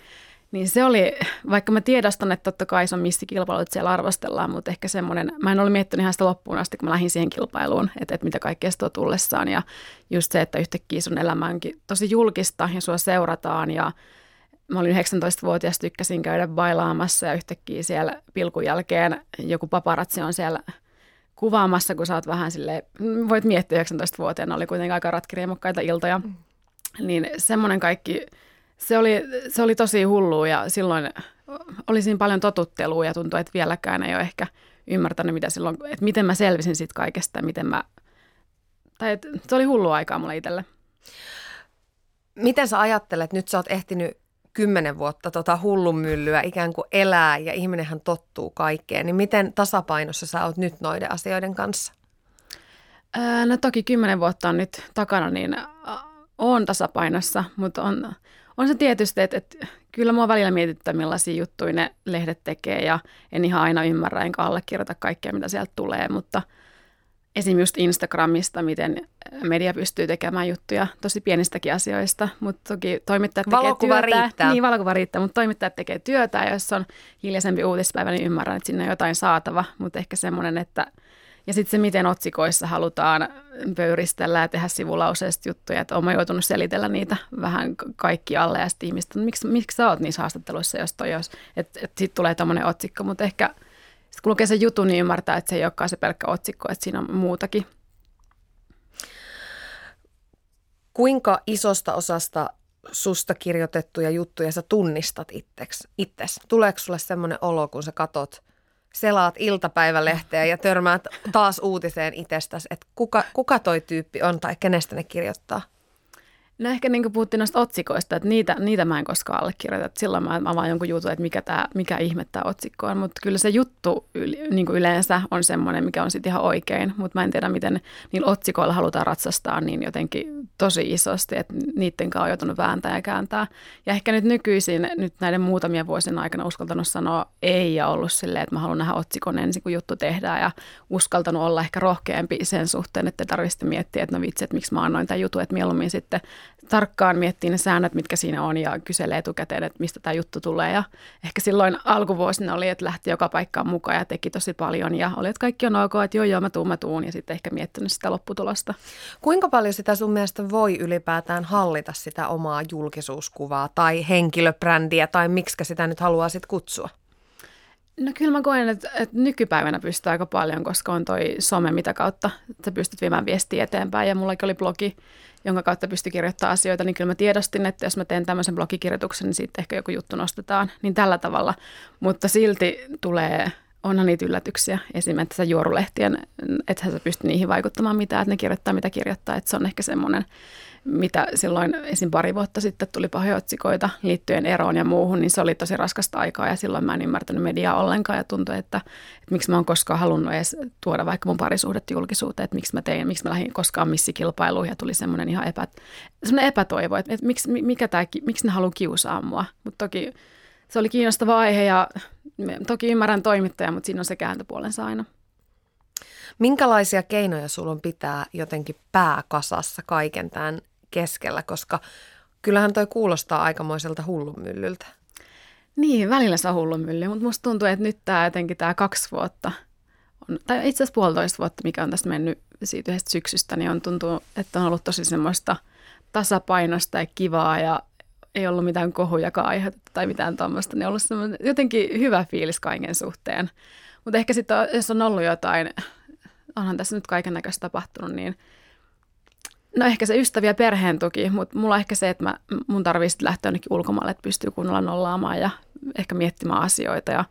[SPEAKER 4] Niin se oli, vaikka mä tiedostan, että totta kai se on missikilpailu, että siellä arvostellaan, mutta ehkä semmoinen, mä en ole miettinyt ihan sitä loppuun asti, kun mä lähdin siihen kilpailuun, että, että mitä kaikkea se tullessaan ja just se, että yhtäkkiä sun elämä onkin tosi julkista ja sua seurataan ja mä olin 19-vuotias, tykkäsin käydä bailaamassa ja yhtäkkiä siellä pilkun jälkeen joku paparatsi on siellä kuvaamassa, kun sä oot vähän sille voit miettiä 19-vuotiaana, oli kuitenkin aika ratkiriemokkaita iltoja, mm. niin semmoinen kaikki, se oli, se oli tosi hullua ja silloin oli siinä paljon totuttelua ja tuntui, että vieläkään ei ole ehkä ymmärtänyt, mitä silloin, että miten mä selvisin siitä kaikesta, miten mä, tai että se oli hullu aikaa mulle itselle.
[SPEAKER 3] Miten sä ajattelet, nyt sä oot ehtinyt kymmenen vuotta tota hullunmyllyä ikään kuin elää ja ihminenhän tottuu kaikkeen, niin miten tasapainossa sä oot nyt noiden asioiden kanssa?
[SPEAKER 4] no toki kymmenen vuotta on nyt takana, niin on tasapainossa, mutta on, on se tietysti, että, että kyllä mua välillä mietittää, millaisia juttuja ne lehdet tekee ja en ihan aina ymmärrä enkä allekirjoita kaikkea, mitä sieltä tulee, mutta – esim. just Instagramista, miten media pystyy tekemään juttuja tosi pienistäkin asioista, mutta toki toimittajat tekee
[SPEAKER 3] valokuva
[SPEAKER 4] työtä.
[SPEAKER 3] riittää.
[SPEAKER 4] Niin, valokuva riittää, mutta toimittajat tekee työtä ja jos on hiljaisempi uutispäivä, niin ymmärrän, että sinne on jotain saatava, mutta ehkä semmoinen, että ja sitten se, miten otsikoissa halutaan pöyristellä ja tehdä sivulauseista juttuja, että olen joutunut selitellä niitä vähän kaikki alle ja sitten ihmistä, miksi, miksi sä oot niissä haastatteluissa, jos toi jos, että et sitten tulee tämmöinen otsikko, mutta ehkä – sitten kun lukee sen jutun, niin ymmärtää, että se ei olekaan se pelkkä otsikko, että siinä on muutakin.
[SPEAKER 3] Kuinka isosta osasta susta kirjoitettuja juttuja sä tunnistat itseks, itses? Tuleeko sulle semmoinen olo, kun sä katot, selaat iltapäivälehteä ja törmäät taas uutiseen itsestäsi, että kuka, kuka toi tyyppi on tai kenestä ne kirjoittaa?
[SPEAKER 4] No ehkä niin kuin puhuttiin noista otsikoista, että niitä, niitä mä en koskaan allekirjoita. Että silloin mä avaan jonkun jutun, että mikä, tää, mikä ihme tämä otsikko on. Mutta kyllä se juttu niin kuin yleensä on semmoinen, mikä on sitten ihan oikein. Mutta mä en tiedä, miten niillä otsikoilla halutaan ratsastaa niin jotenkin tosi isosti, että niiden kanssa on joutunut vääntää ja kääntää. Ja ehkä nyt nykyisin, nyt näiden muutamien vuosien aikana uskaltanut sanoa ei ja ollut silleen, että mä haluan nähdä otsikon ensin, kun juttu tehdään. Ja uskaltanut olla ehkä rohkeampi sen suhteen, että tarvitsisi miettiä, että no vitsi, että miksi mä annoin tämän jutun, että mieluummin sitten tarkkaan miettii ne säännöt, mitkä siinä on ja kyselee etukäteen, että mistä tämä juttu tulee. Ja ehkä silloin alkuvuosina oli, että lähti joka paikkaan mukaan ja teki tosi paljon ja oli, että kaikki on ok, että joo joo mä tuun, mä tuun ja sitten ehkä miettinyt sitä lopputulosta.
[SPEAKER 3] Kuinka paljon sitä sun mielestä voi ylipäätään hallita sitä omaa julkisuuskuvaa tai henkilöbrändiä tai miksi sitä nyt haluaa sitten kutsua?
[SPEAKER 4] No kyllä mä koen, että, että nykypäivänä pystyy aika paljon, koska on toi some, mitä kautta sä pystyt viemään viestiä eteenpäin. Ja mullakin oli blogi, jonka kautta pystyi kirjoittamaan asioita, niin kyllä mä tiedostin, että jos mä teen tämmöisen blogikirjoituksen, niin siitä ehkä joku juttu nostetaan. Niin tällä tavalla. Mutta silti tulee, onhan niitä yllätyksiä. Esimerkiksi juorulehtien, että sä pysty niihin vaikuttamaan mitään, että ne kirjoittaa mitä kirjoittaa. Että se on ehkä semmoinen mitä silloin esim. pari vuotta sitten tuli pahoja otsikoita liittyen eroon ja muuhun, niin se oli tosi raskasta aikaa ja silloin mä en ymmärtänyt mediaa ollenkaan ja tuntui, että, että miksi mä oon koskaan halunnut edes tuoda vaikka mun parisuhdet julkisuuteen, että miksi mä tein, miksi mä lähdin koskaan missikilpailuun ja tuli semmoinen ihan epä, semmoinen epätoivo, että, että miksi, mikä tää, miksi ne haluaa kiusaa mua, mutta toki se oli kiinnostava aihe ja toki ymmärrän toimittaja, mutta siinä on se kääntöpuolensa aina.
[SPEAKER 3] Minkälaisia keinoja sulla on pitää jotenkin pääkasassa kaiken tämän keskellä, koska kyllähän toi kuulostaa aikamoiselta hullunmyllyltä.
[SPEAKER 4] Niin, välillä se on hullunmylly, mutta musta tuntuu, että nyt tämä jotenkin tämä kaksi vuotta, on, tai itse asiassa puolitoista vuotta, mikä on tästä mennyt siitä yhdestä syksystä, niin on tuntuu, että on ollut tosi semmoista tasapainosta ja kivaa ja ei ollut mitään kohujakaan aiheutettu tai mitään tuommoista, niin on ollut semmoinen jotenkin hyvä fiilis kaiken suhteen. Mutta ehkä sitten, jos on ollut jotain, onhan tässä nyt kaiken näköistä tapahtunut, niin – No ehkä se ystäviä perheen tuki, mutta mulla ehkä se, että mä, mun tarvii sitten lähteä jonnekin ulkomaille, että pystyy kunnolla nollaamaan ja ehkä miettimään asioita ja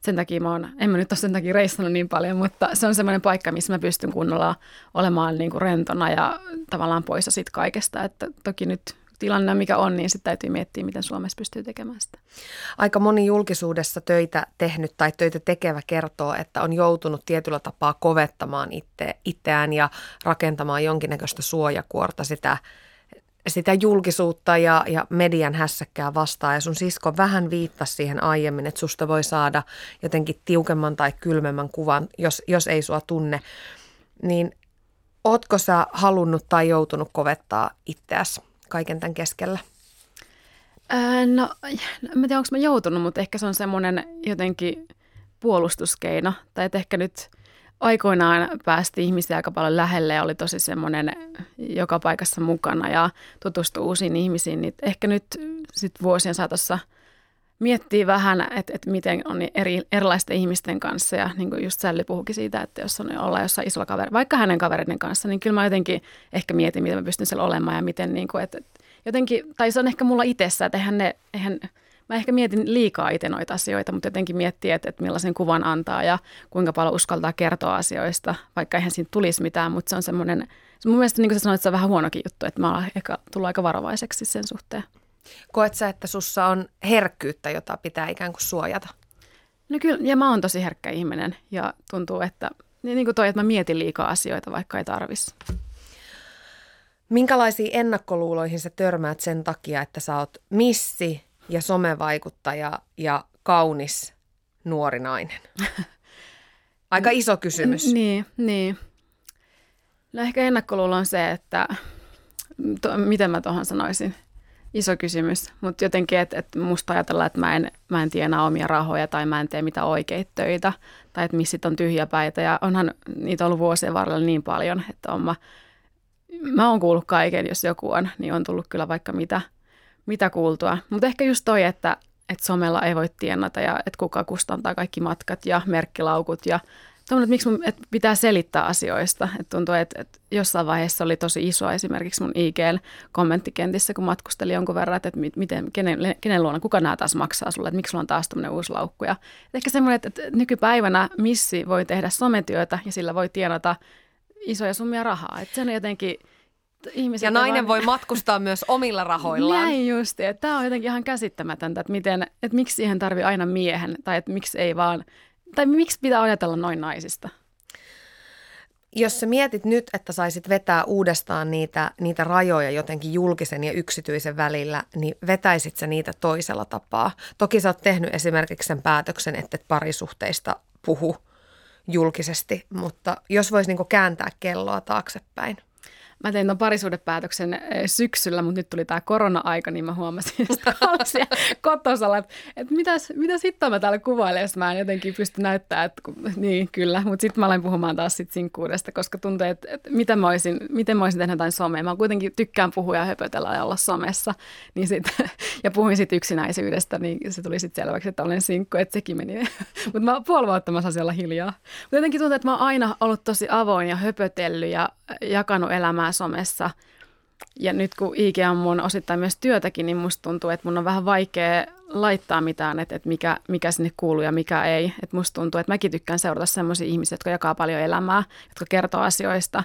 [SPEAKER 4] sen takia mä oon, en mä nyt ole sen takia reissannut niin paljon, mutta se on semmoinen paikka, missä mä pystyn kunnolla olemaan niin kuin rentona ja tavallaan poissa siitä kaikesta, että toki nyt tilanne, mikä on, niin sitten täytyy miettiä, miten Suomessa pystyy tekemään sitä.
[SPEAKER 3] Aika moni julkisuudessa töitä tehnyt tai töitä tekevä kertoo, että on joutunut tietyllä tapaa kovettamaan itse, itseään ja rakentamaan jonkinnäköistä suojakuorta sitä sitä julkisuutta ja, ja median hässäkkää vastaan. Ja sun sisko vähän viittasi siihen aiemmin, että susta voi saada jotenkin tiukemman tai kylmemmän kuvan, jos, jos ei sua tunne. Niin ootko sä halunnut tai joutunut kovettaa itseäsi kaiken tämän keskellä?
[SPEAKER 4] Öö, no, en tiedä, onko mä joutunut, mutta ehkä se on semmoinen jotenkin puolustuskeino. Tai että ehkä nyt aikoinaan päästi ihmisiä aika paljon lähelle ja oli tosi semmoinen joka paikassa mukana ja tutustui uusiin ihmisiin. Niin ehkä nyt sit vuosien saatossa miettii vähän, että, että miten on eri, erilaisten ihmisten kanssa. Ja niin kuin just Sälli puhukin siitä, että jos on olla jossain isolla kaveri, vaikka hänen kavereiden kanssa, niin kyllä mä jotenkin ehkä mietin, miten mä pystyn siellä olemaan ja miten niin kuin, että, jotenkin, tai se on ehkä mulla itsessä, että eihän ne, eihän, mä ehkä mietin liikaa itse noita asioita, mutta jotenkin miettii, että, että millaisen kuvan antaa ja kuinka paljon uskaltaa kertoa asioista, vaikka eihän siinä tulisi mitään, mutta se on semmoinen, se mun mielestä niin kuin sä sanoit, se on vähän huonokin juttu, että mä oon ehkä tullut aika varovaiseksi sen suhteen.
[SPEAKER 3] Koet sä, että sussa on herkkyyttä, jota pitää ikään kuin suojata?
[SPEAKER 4] No kyllä, ja mä oon tosi herkkä ihminen ja tuntuu, että niin, niin kuin toi, että mä mietin liikaa asioita, vaikka ei tarvis.
[SPEAKER 3] Minkälaisiin ennakkoluuloihin sä törmäät sen takia, että sä oot missi ja somevaikuttaja ja kaunis nuori nainen? Aika iso kysymys.
[SPEAKER 4] Niin, niin. No ehkä ennakkoluulo on se, että to, miten mä tuohon sanoisin, iso kysymys, mutta jotenkin, että, että musta ajatellaan, että mä en, mä en tienaa omia rahoja tai mä en tee mitään oikeita töitä tai että missä on tyhjä päitä ja onhan niitä ollut vuosien varrella niin paljon, että on mä mä oon kuullut kaiken, jos joku on, niin on tullut kyllä vaikka mitä, mitä kuultua. Mutta ehkä just toi, että, että somella ei voi tienata ja että kuka kustantaa kaikki matkat ja merkkilaukut ja Tuommoinen, että miksi mun että pitää selittää asioista. Että tuntuu, että, että jossain vaiheessa oli tosi iso esimerkiksi mun IGL kommenttikentissä, kun matkusteli jonkun verran, että, että miten, kenen, kenen luona, kuka nämä taas maksaa sulle, että miksi sulla on taas tämmöinen uusi laukku. Ja ehkä semmoinen, että, että nykypäivänä missi voi tehdä sometyötä ja sillä voi tienata isoja summia rahaa. Että se on jotenkin...
[SPEAKER 3] Ihmiset ja nainen vaan... voi matkustaa myös omilla rahoillaan.
[SPEAKER 4] Näin justi. Tämä on jotenkin ihan käsittämätöntä, että, miten, että miksi siihen tarvii aina miehen, tai että miksi ei vaan, tai miksi pitää ajatella noin naisista.
[SPEAKER 3] Jos sä mietit nyt, että saisit vetää uudestaan niitä, niitä rajoja jotenkin julkisen ja yksityisen välillä, niin vetäisit sä niitä toisella tapaa? Toki sä oot tehnyt esimerkiksi sen päätöksen, että et parisuhteista puhu julkisesti, mutta jos voisi niin kääntää kelloa taaksepäin.
[SPEAKER 4] Mä tein tuon parisuudepäätöksen eh, syksyllä, mutta nyt tuli tämä korona-aika, niin mä huomasin siellä kotosalla, että, että mitäs, mitä sitten mä täällä kuvailen, jos mä en jotenkin pysty näyttämään, että niin kyllä, mutta sitten mä aloin puhumaan taas sit sinkkuudesta, koska tuntuu, että, että mitä mä olisin, miten mä olisin tehnyt jotain somea. Mä kuitenkin tykkään puhua ja höpötellä ja olla somessa, niin sit, ja puhuin sitten yksinäisyydestä, niin se tuli sitten selväksi, että olen sinkku, että sekin meni. mutta mä puoli vuotta mä siellä hiljaa. Mutta jotenkin tuntuu, että mä oon aina ollut tosi avoin ja höpötellyt ja jakanut elämää somessa. Ja nyt kun IG on mun osittain myös työtäkin, niin musta tuntuu, että mun on vähän vaikea laittaa mitään, että, että mikä, mikä sinne kuuluu ja mikä ei. Että musta tuntuu, että mäkin tykkään seurata sellaisia ihmisiä, jotka jakaa paljon elämää, jotka kertoo asioista.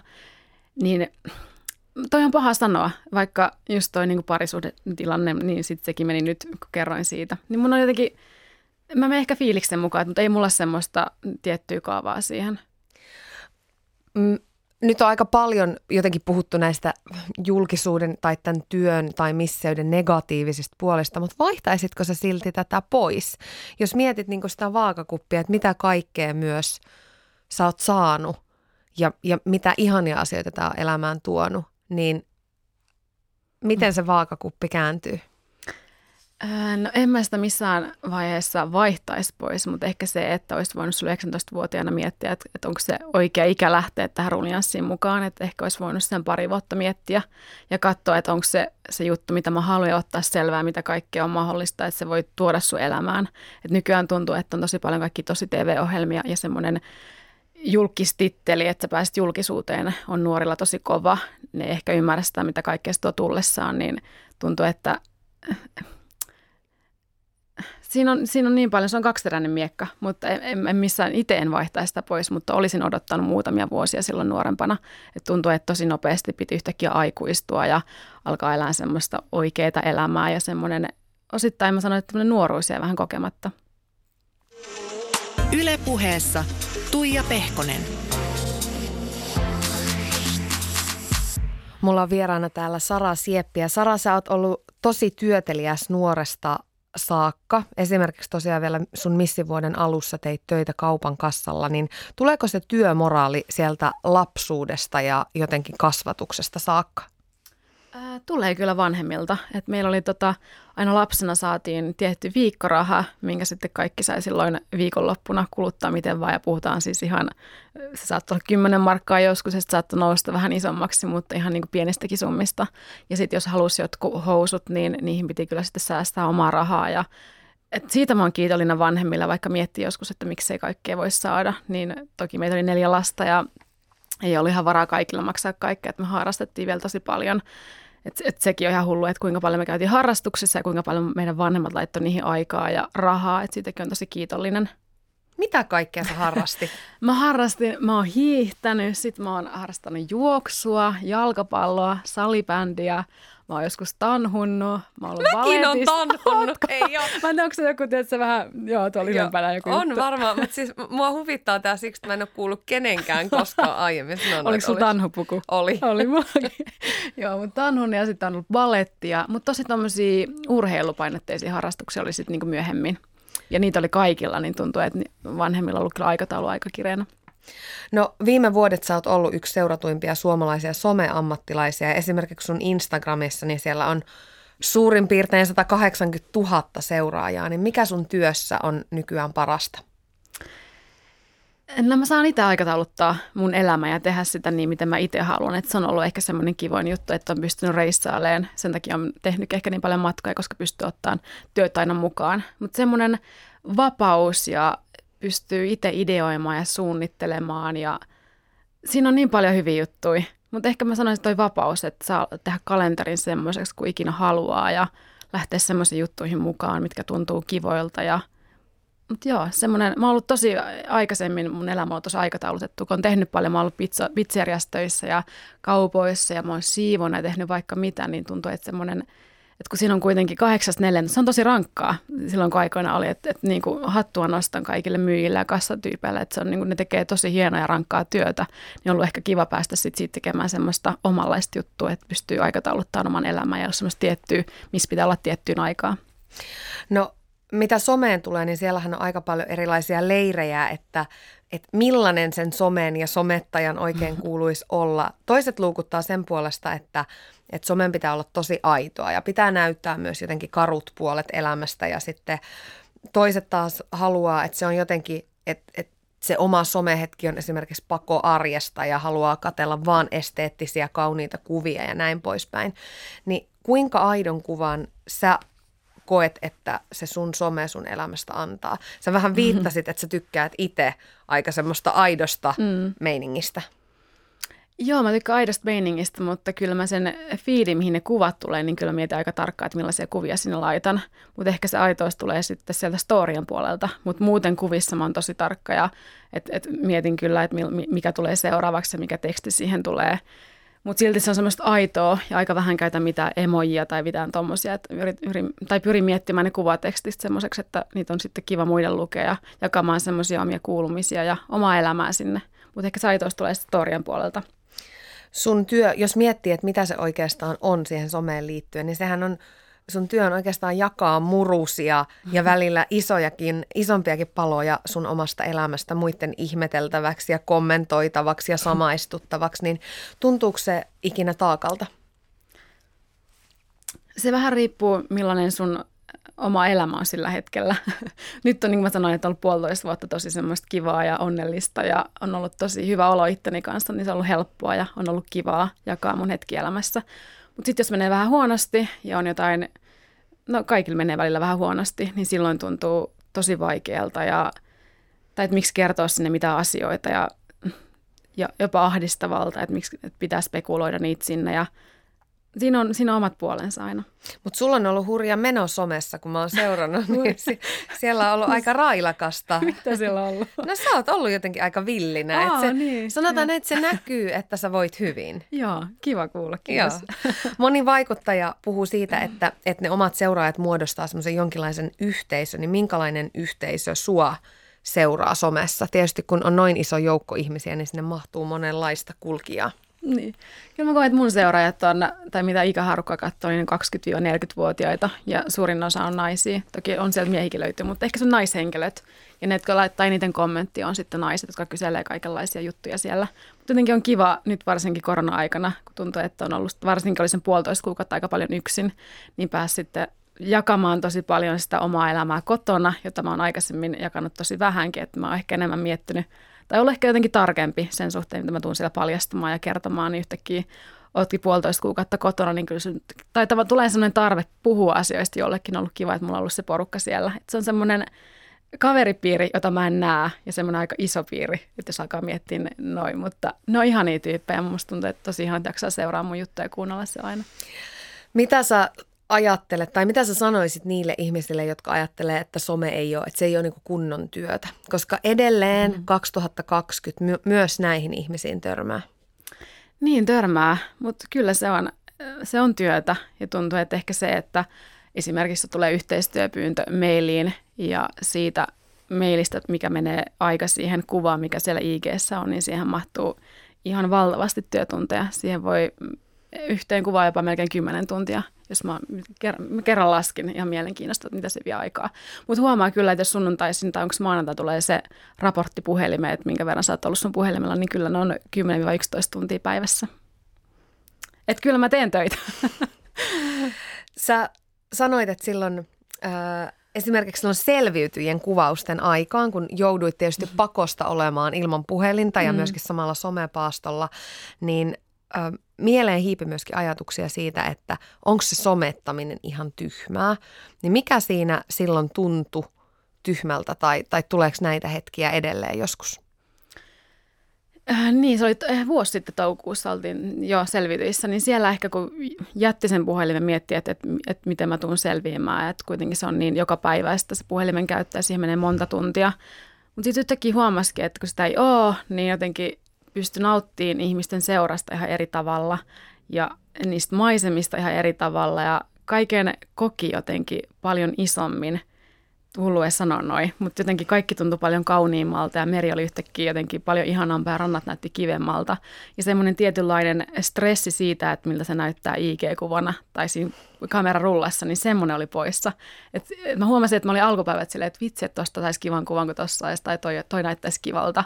[SPEAKER 4] Niin toi on paha sanoa, vaikka just toi niin parisuhdetilanne, niin sitten sekin meni nyt, kun kerroin siitä. Niin mun on jotenkin, mä menen ehkä fiiliksen mukaan, mutta ei mulla semmoista tiettyä kaavaa siihen.
[SPEAKER 3] Mm nyt on aika paljon jotenkin puhuttu näistä julkisuuden tai tämän työn tai misseyden negatiivisista puolesta, mutta vaihtaisitko sä silti tätä pois? Jos mietit niin sitä vaakakuppia, että mitä kaikkea myös sä oot saanut ja, ja mitä ihania asioita tämä on elämään tuonut, niin miten se vaakakuppi kääntyy?
[SPEAKER 4] Äh, no en mä sitä missään vaiheessa vaihtaisi pois, mutta ehkä se, että olisi voinut 19-vuotiaana miettiä, että, että onko se oikea ikä lähteä tähän ruljanssiin mukaan, että ehkä olisi voinut sen pari vuotta miettiä ja katsoa, että onko se se juttu, mitä mä haluan ottaa selvää, mitä kaikkea on mahdollista, että se voi tuoda sun elämään. Et nykyään tuntuu, että on tosi paljon kaikki tosi TV-ohjelmia ja semmoinen julkistitteli, että sä pääsit julkisuuteen, on nuorilla tosi kova. Ne ehkä ymmärrä sitä, mitä kaikkea tuo tullessaan, niin tuntuu, että Siinä on, siinä on niin paljon, se on kaksiteräinen miekka, mutta en, en missään itse en vaihtaisi sitä pois, mutta olisin odottanut muutamia vuosia silloin nuorempana. Et tuntuu, että tosi nopeasti piti yhtäkkiä aikuistua ja alkaa elää semmoista oikeaa elämää ja semmoinen, osittain mä sanoin, että nuoruus jäi vähän kokematta.
[SPEAKER 1] Ylepuheessa Tuija Pehkonen.
[SPEAKER 3] Mulla on vieraana täällä Sara Sieppi ja Sara, sä oot ollut tosi työteliäs nuoresta saakka. Esimerkiksi tosiaan vielä sun missivuoden alussa teit töitä kaupan kassalla, niin tuleeko se työmoraali sieltä lapsuudesta ja jotenkin kasvatuksesta saakka?
[SPEAKER 4] Ää, tulee kyllä vanhemmilta. Et meillä oli tota, aina lapsena saatiin tietty viikkoraha, minkä sitten kaikki sai silloin viikonloppuna kuluttaa miten vaan. Ja puhutaan siis ihan, se saattoi olla 10 markkaa joskus, se saattoi nousta vähän isommaksi, mutta ihan niin kuin pienistäkin summista. Ja sitten jos halusi jotkut housut, niin niihin piti kyllä sitten säästää omaa rahaa. Ja et siitä mä oon kiitollinen vanhemmilla, vaikka miettii joskus, että miksei kaikkea voi saada. Niin toki meitä oli neljä lasta ja ei ollut ihan varaa kaikilla maksaa kaikkea, että me harrastettiin vielä tosi paljon. Et, et sekin on ihan hullu, että kuinka paljon me käytiin harrastuksissa ja kuinka paljon meidän vanhemmat laittoi niihin aikaa ja rahaa. Että siitäkin on tosi kiitollinen.
[SPEAKER 3] Mitä kaikkea sä harrastit?
[SPEAKER 4] mä harrastin, mä oon hiihtänyt, sit mä oon harrastanut juoksua, jalkapalloa, salibändiä, Mä oon joskus tanhunnut. Mä oon
[SPEAKER 3] Mäkin on tanhunnut. Ei
[SPEAKER 4] oo. Mä en tiedä, onko se joku, tiedätkö, vähän, joo, tuolla ylempänä joku
[SPEAKER 3] On juttu. varmaan, mutta siis mua huvittaa tää siksi, että mä en ole kuullut kenenkään koskaan aiemmin.
[SPEAKER 4] Sanon, Oliko sulla tanhupuku?
[SPEAKER 3] Oli.
[SPEAKER 4] Oli mullakin. joo, mutta tanhun ja sitten on ollut balettia. Mutta tosi tommosia urheilupainotteisia harrastuksia oli sitten niinku myöhemmin. Ja niitä oli kaikilla, niin tuntuu, että vanhemmilla on ollut kyllä aikataulu aika kireänä.
[SPEAKER 3] No viime vuodet sä oot ollut yksi seuratuimpia suomalaisia someammattilaisia esimerkiksi sun Instagramissa, niin siellä on suurin piirtein 180 000 seuraajaa, niin mikä sun työssä on nykyään parasta?
[SPEAKER 4] No mä saan itse aikatauluttaa mun elämä ja tehdä sitä niin, miten mä itse haluan. Että se on ollut ehkä semmoinen kivoin juttu, että on pystynyt reissailemaan. Sen takia on tehnyt ehkä niin paljon matkoja, koska pystyy ottamaan työt aina mukaan. Mutta semmoinen vapaus ja pystyy itse ideoimaan ja suunnittelemaan ja siinä on niin paljon hyviä juttuja. Mutta ehkä mä sanoisin, että toi vapaus, että saa tehdä kalenterin semmoiseksi kuin ikinä haluaa ja lähteä semmoisiin juttuihin mukaan, mitkä tuntuu kivoilta ja mutta joo, semmoinen, mä oon ollut tosi aikaisemmin, mun elämä on tosi aikataulutettu, kun on tehnyt paljon, mä oon ollut pizza, ja kaupoissa ja mä oon siivona ja tehnyt vaikka mitä, niin tuntuu, että semmoinen että kun siinä on kuitenkin kahdeksasta neljän, se on tosi rankkaa silloin kun aikoina oli, että, että niin kuin hattua nostan kaikille myyjille ja kassatyypeille, että se on, niin kuin, ne tekee tosi hienoa ja rankkaa työtä, niin on ollut ehkä kiva päästä sit siitä tekemään semmoista omanlaista juttua, että pystyy aikatauluttamaan oman elämän ja semmoista tiettyä, missä pitää olla tiettyyn aikaa.
[SPEAKER 3] No mitä someen tulee, niin siellähän on aika paljon erilaisia leirejä, että, että millainen sen somen ja somettajan oikein kuuluisi olla. Toiset luukuttaa sen puolesta, että, että somen pitää olla tosi aitoa ja pitää näyttää myös jotenkin karut puolet elämästä ja sitten toiset taas haluaa, että se on jotenkin, että, että se oma somehetki on esimerkiksi pako arjesta ja haluaa katella vaan esteettisiä kauniita kuvia ja näin poispäin. Niin kuinka aidon kuvan sä koet, että se sun some sun elämästä antaa? Sä vähän viittasit, että sä tykkäät itse aika semmoista aidosta mm. meiningistä.
[SPEAKER 4] Joo, mä tykkään aidosta meiningistä, mutta kyllä mä sen feedin, mihin ne kuvat tulee, niin kyllä mietin aika tarkkaan, että millaisia kuvia sinne laitan. Mutta ehkä se aitous tulee sitten sieltä storien puolelta. Mutta muuten kuvissa mä oon tosi tarkka ja et, et mietin kyllä, että mikä tulee seuraavaksi ja mikä teksti siihen tulee. Mutta silti se on semmoista aitoa ja aika vähän käytä mitään emojia tai mitään tommosia. Et yrit, yrit, tai pyrin miettimään ne kuvatekstistä semmoiseksi, että niitä on sitten kiva muiden lukea ja jakamaan semmoisia omia kuulumisia ja omaa elämää sinne. Mutta ehkä se aitous tulee storien puolelta.
[SPEAKER 3] Sun työ, jos miettii, että mitä se oikeastaan on siihen someen liittyen, niin sehän on sun työ on oikeastaan jakaa murusia ja välillä isojakin, isompiakin paloja sun omasta elämästä muiden ihmeteltäväksi ja kommentoitavaksi ja samaistuttavaksi, niin tuntuuko se ikinä taakalta?
[SPEAKER 4] Se vähän riippuu, millainen sun oma elämä on sillä hetkellä. Nyt on, niin kuin mä sanoin, että on ollut puolitoista vuotta tosi semmoista kivaa ja onnellista ja on ollut tosi hyvä olo itteni kanssa, niin se on ollut helppoa ja on ollut kivaa jakaa mun hetki elämässä. Mutta sitten jos menee vähän huonosti ja on jotain, no kaikilla menee välillä vähän huonosti, niin silloin tuntuu tosi vaikealta ja, tai että miksi kertoa sinne mitä asioita ja, ja jopa ahdistavalta, että miksi että pitää spekuloida niitä sinne ja Siinä on, siinä on omat puolensa aina.
[SPEAKER 3] Mutta sulla on ollut hurja meno somessa, kun mä oon seurannut, niin si- siellä on ollut aika railakasta.
[SPEAKER 4] Mitä siellä on ollut?
[SPEAKER 3] No sä oot ollut jotenkin aika villinä. Aa, se, niin, sanotaan, että se näkyy, että sä voit hyvin.
[SPEAKER 4] Joo, kiva kuulla, kiitos. Joo.
[SPEAKER 3] Moni vaikuttaja puhuu siitä, että, että ne omat seuraajat muodostaa semmoisen jonkinlaisen yhteisön. Niin minkälainen yhteisö sua seuraa somessa? Tietysti kun on noin iso joukko ihmisiä, niin sinne mahtuu monenlaista kulkijaa.
[SPEAKER 4] Niin. Kyllä mä koen, että mun seuraajat on, tai mitä ikäharukka katsoo, niin 20-40-vuotiaita ja suurin osa on naisia. Toki on sieltä miehikin löytyy, mutta ehkä se on naishenkilöt. Ja ne, jotka laittaa eniten kommenttia, on sitten naiset, jotka kyselee kaikenlaisia juttuja siellä. Mutta jotenkin on kiva nyt varsinkin korona-aikana, kun tuntuu, että on ollut, varsinkin oli sen puolitoista kuukautta aika paljon yksin, niin pääsi sitten jakamaan tosi paljon sitä omaa elämää kotona, jota mä oon aikaisemmin jakanut tosi vähänkin, että mä oon ehkä enemmän miettinyt tai olla ehkä jotenkin tarkempi sen suhteen, mitä mä tuun siellä paljastamaan ja kertomaan, niin yhtäkkiä ootkin puolitoista kuukautta kotona, niin kyllä se, tai tulee sellainen tarve puhua asioista jollekin, on ollut kiva, että mulla on ollut se porukka siellä. Et se on semmoinen kaveripiiri, jota mä en näe, ja semmoinen aika iso piiri, että jos alkaa miettiä noin, mutta ne on ihania tyyppejä, musta tuntuu, että tosi ihan jaksaa seuraa mun juttuja ja kuunnella se aina.
[SPEAKER 3] Mitä sä ajattelet, tai mitä sä sanoisit niille ihmisille, jotka ajattelee, että some ei ole, että se ei ole niin kunnon työtä? Koska edelleen mm. 2020 my- myös näihin ihmisiin törmää.
[SPEAKER 4] Niin, törmää, mutta kyllä se on, se on työtä ja tuntuu, että ehkä se, että esimerkiksi tulee yhteistyöpyyntö mailiin ja siitä mailista, mikä menee aika siihen kuvaan, mikä siellä ig on, niin siihen mahtuu ihan valtavasti työtunteja. Siihen voi yhteen kuvaan jopa melkein 10 tuntia, jos mä kerran laskin ihan mielenkiinnosta, että mitä se vie aikaa. Mutta huomaa kyllä, että jos sunnuntaisin tai onko maanantai tulee se raportti puhelimeen, että minkä verran sä oot ollut sun puhelimella, niin kyllä ne on 10-11 tuntia päivässä. Että kyllä mä teen töitä.
[SPEAKER 3] Sä sanoit, että silloin äh, esimerkiksi silloin selviytyjien kuvausten aikaan, kun jouduit tietysti pakosta olemaan ilman puhelinta ja mm. myöskin samalla somepaastolla, niin mieleen hiipi myöskin ajatuksia siitä, että onko se somettaminen ihan tyhmää, niin mikä siinä silloin tuntui tyhmältä tai, tai tuleeko näitä hetkiä edelleen joskus?
[SPEAKER 4] Äh, niin, se oli äh, vuosi sitten toukokuussa oltiin jo selvityissä, niin siellä ehkä kun jätti sen puhelimen miettiä, että, että, että miten mä tuun selviämään, että kuitenkin se on niin joka päivä, että se puhelimen käyttää, siihen menee monta tuntia. Mutta sitten yhtäkkiä huomasikin, että kun sitä ei ole, niin jotenkin pysty nauttimaan ihmisten seurasta ihan eri tavalla ja niistä maisemista ihan eri tavalla. Ja kaiken koki jotenkin paljon isommin – hullu edes sanoa noin, mutta jotenkin kaikki tuntui paljon kauniimmalta ja meri oli yhtäkkiä jotenkin paljon ihanampaa ja rannat näytti kivemmalta. Ja semmoinen tietynlainen stressi siitä, että miltä se näyttää IG-kuvana tai siinä kamerarullassa, niin semmoinen oli poissa. Et, mä huomasin, että mä olin alkupäivät silleen, että vitsi, että tosta saisi kivan kuvan kuin tossa tai toi, toi näyttäisi kivalta.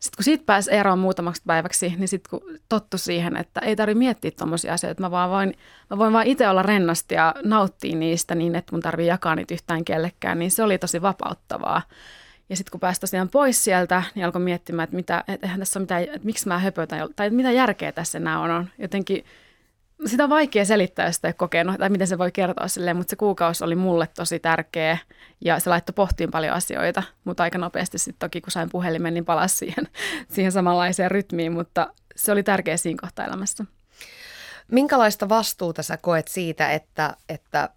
[SPEAKER 4] Sitten kun siitä pääsi eroon muutamaksi päiväksi, niin sitten kun tottu siihen, että ei tarvitse miettiä tuommoisia asioita, mä, vaan voin, mä voin vaan itse olla rennosti ja nauttia niistä niin, että mun tarvii jakaa niitä yhtään kellekään, niin se oli tosi vapauttavaa. Ja sitten kun pääsi tosiaan pois sieltä, niin alkoi miettimään, että, mitä, että eihän tässä ole mitään, että miksi mä höpötän, tai että mitä järkeä tässä enää on. on. Jotenkin sitä on vaikea selittää, jos sitä ei kokenut, tai miten se voi kertoa silleen, mutta se kuukausi oli mulle tosi tärkeä ja se laittoi pohtiin paljon asioita, mutta aika nopeasti sitten toki kun sain puhelimen, niin palasi siihen, siihen samanlaiseen rytmiin, mutta se oli tärkeä siinä kohtaa elämässä.
[SPEAKER 3] Minkälaista vastuuta sä koet siitä, että, että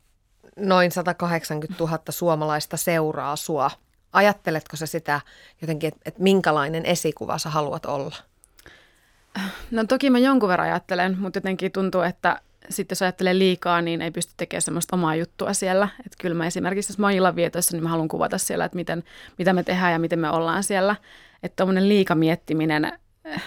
[SPEAKER 3] noin 180 000 suomalaista seuraa sua? Ajatteletko sä sitä jotenkin, että, että minkälainen esikuva sä haluat olla?
[SPEAKER 4] No toki mä jonkun verran ajattelen, mutta jotenkin tuntuu, että sitten jos ajattelee liikaa, niin ei pysty tekemään semmoista omaa juttua siellä. Että kyllä mä esimerkiksi, jos mä oon niin mä haluan kuvata siellä, että miten, mitä me tehdään ja miten me ollaan siellä. Että tuommoinen liikamiettiminen, että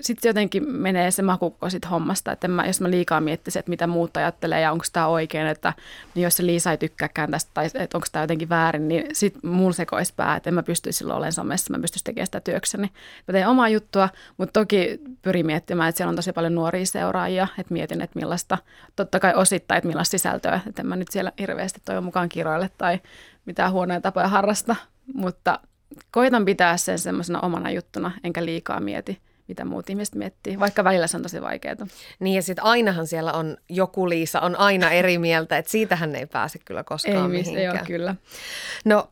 [SPEAKER 4] sitten jotenkin menee se makuko sit hommasta, että mä, jos mä liikaa miettisin, että mitä muut ajattelee ja onko tämä oikein, että niin jos se Liisa ei tykkääkään tästä tai että onko tämä jotenkin väärin, niin sitten mulla sekoisi pää, että en mä pystyisi silloin olemaan somessa, mä pystyisi tekemään sitä työkseni. Mä teen omaa juttua, mutta toki pyrin miettimään, että siellä on tosi paljon nuoria seuraajia, että mietin, että millaista, totta kai osittain, että millaista sisältöä, että en mä nyt siellä hirveästi toivon mukaan kiroille tai mitään huonoja tapoja harrasta, mutta koitan pitää sen semmoisena omana juttuna, enkä liikaa mieti, mitä muut ihmiset miettii, vaikka välillä se on tosi vaikeaa.
[SPEAKER 3] Niin ja sitten ainahan siellä on joku Liisa, on aina eri mieltä, että siitähän ei pääse kyllä koskaan
[SPEAKER 4] ei,
[SPEAKER 3] mihinkään.
[SPEAKER 4] Ei, joo, kyllä.
[SPEAKER 3] No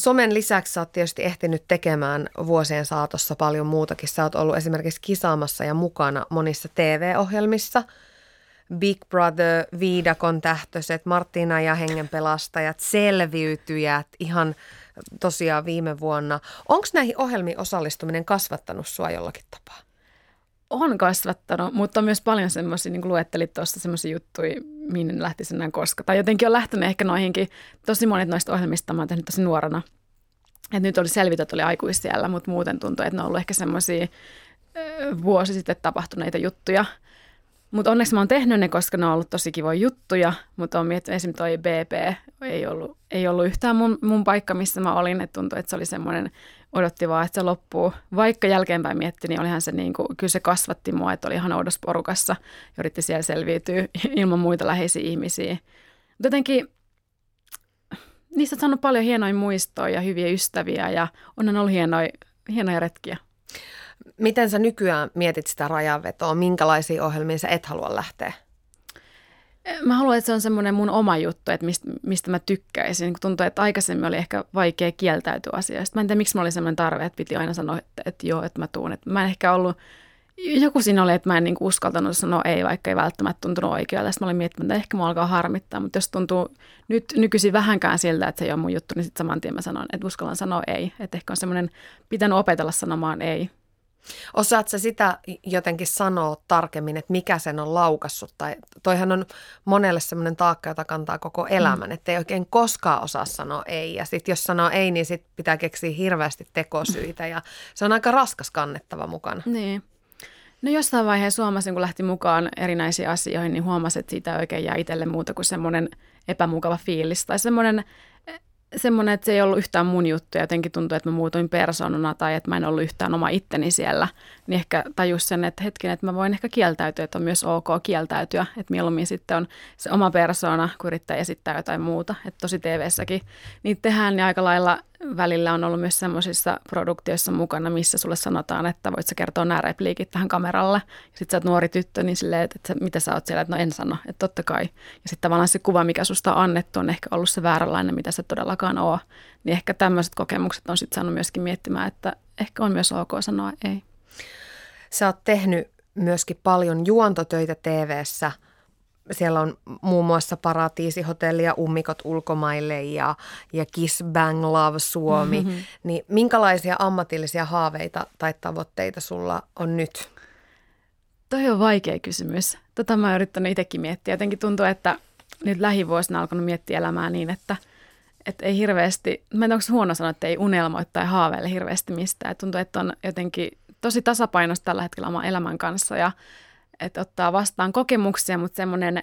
[SPEAKER 3] somen lisäksi sä oot tietysti ehtinyt tekemään vuosien saatossa paljon muutakin. Sä oot ollut esimerkiksi kisaamassa ja mukana monissa TV-ohjelmissa. Big Brother, Viidakon tähtöiset, Martina ja hengenpelastajat, selviytyjät, ihan tosiaan viime vuonna. Onko näihin ohjelmiin osallistuminen kasvattanut sua jollakin tapaa?
[SPEAKER 4] On kasvattanut, mutta on myös paljon semmoisia, niin kuin luettelit tuossa semmoisia juttuja, minne lähtisin enää koska. Tai jotenkin on lähtenyt ehkä noihinkin, tosi monet noista ohjelmista mä oon tehnyt tosi nuorena. Et nyt oli selvitä, oli aikuis siellä, mutta muuten tuntuu, että ne on ollut ehkä semmoisia vuosi sitten tapahtuneita juttuja. Mutta onneksi mä oon tehnyt ne, koska ne on ollut tosi kivoja juttuja, mutta on miettinyt, esimerkiksi toi BP ei ollut, ei ollut yhtään mun, mun paikka, missä mä olin, että tuntui, että se oli semmoinen, odotti vaan, että se loppuu. Vaikka jälkeenpäin mietti, niin olihan se niin kuin, kyllä se kasvatti mua, että oli ihan oudossa porukassa ja yritti siellä selviytyä ilman muita läheisiä ihmisiä. Mutta jotenkin niistä on saanut paljon hienoja muistoja ja hyviä ystäviä ja on ollut hienoja, hienoja retkiä.
[SPEAKER 3] Miten sä nykyään mietit sitä rajanvetoa? Minkälaisiin ohjelmiin sä et halua lähteä?
[SPEAKER 4] Mä haluan, että se on semmoinen mun oma juttu, että mistä, mistä mä tykkäisin. Tuntuu, että aikaisemmin oli ehkä vaikea kieltäytyä asioista. Mä en tiedä, miksi mä oli semmoinen tarve, että piti aina sanoa, että, että joo, että mä tuun. Että mä en ehkä ollut, joku siinä oli, että mä en niin uskaltanut sanoa ei, vaikka ei välttämättä tuntunut oikealle. Sitten mä olin miettinyt, että ehkä mä alkaa harmittaa, mutta jos tuntuu nyt nykyisin vähänkään siltä, että se ei ole mun juttu, niin sitten saman tien mä sanon, että uskallan sanoa ei. Että ehkä on semmoinen, pitänyt opetella sanomaan ei.
[SPEAKER 3] Osaat sä sitä jotenkin sanoa tarkemmin, että mikä sen on laukassut? Tai toihan on monelle semmoinen taakka, jota kantaa koko elämän, mm. että ei oikein koskaan osaa sanoa ei. Ja sitten jos sanoo ei, niin sit pitää keksiä hirveästi tekosyitä ja se on aika raskas kannettava mukana.
[SPEAKER 4] Niin. No jossain vaiheessa huomasin, kun lähti mukaan erinäisiin asioihin, niin huomasin, että siitä oikein jää itselle muuta kuin semmoinen epämukava fiilis tai semmoinen semmoinen, että se ei ollut yhtään mun juttu. Ja jotenkin tuntui, että mä muutuin persoonana tai että mä en ollut yhtään oma itteni siellä, niin ehkä tajus sen, että hetken, että mä voin ehkä kieltäytyä, että on myös ok kieltäytyä, että mieluummin sitten on se oma persoona, kun yrittää esittää jotain muuta, että tosi TV-säkin niin tehdään niin aika lailla välillä on ollut myös semmoisissa produktioissa mukana, missä sulle sanotaan, että voit sä kertoa nämä repliikit tähän kameralle. Ja sit sä oot nuori tyttö, niin silleen, että, että mitä sä oot siellä, että no en sano, että totta kai. Ja sitten tavallaan se kuva, mikä susta on annettu, on ehkä ollut se vääränlainen, mitä se todellakaan oo. Niin ehkä tämmöiset kokemukset on sitten saanut myöskin miettimään, että ehkä on myös ok sanoa ei.
[SPEAKER 3] Sä oot tehnyt myöskin paljon juontotöitä TV-ssä – siellä on muun muassa Paratiisihotelli ja Ummikot ulkomaille ja, ja Kiss Bang Love Suomi. Mm-hmm. Niin minkälaisia ammatillisia haaveita tai tavoitteita sulla on nyt?
[SPEAKER 4] Toi on vaikea kysymys. Tota mä oon yrittänyt itsekin miettiä. Jotenkin tuntuu, että nyt lähivuosina alkanut miettiä elämää niin, että, että ei hirveästi, mä en onko huono sanoa, että ei unelmoi tai haaveille hirveästi mistään. Tuntuu, että on jotenkin tosi tasapainossa tällä hetkellä oman elämän kanssa ja että ottaa vastaan kokemuksia, mutta semmoinen,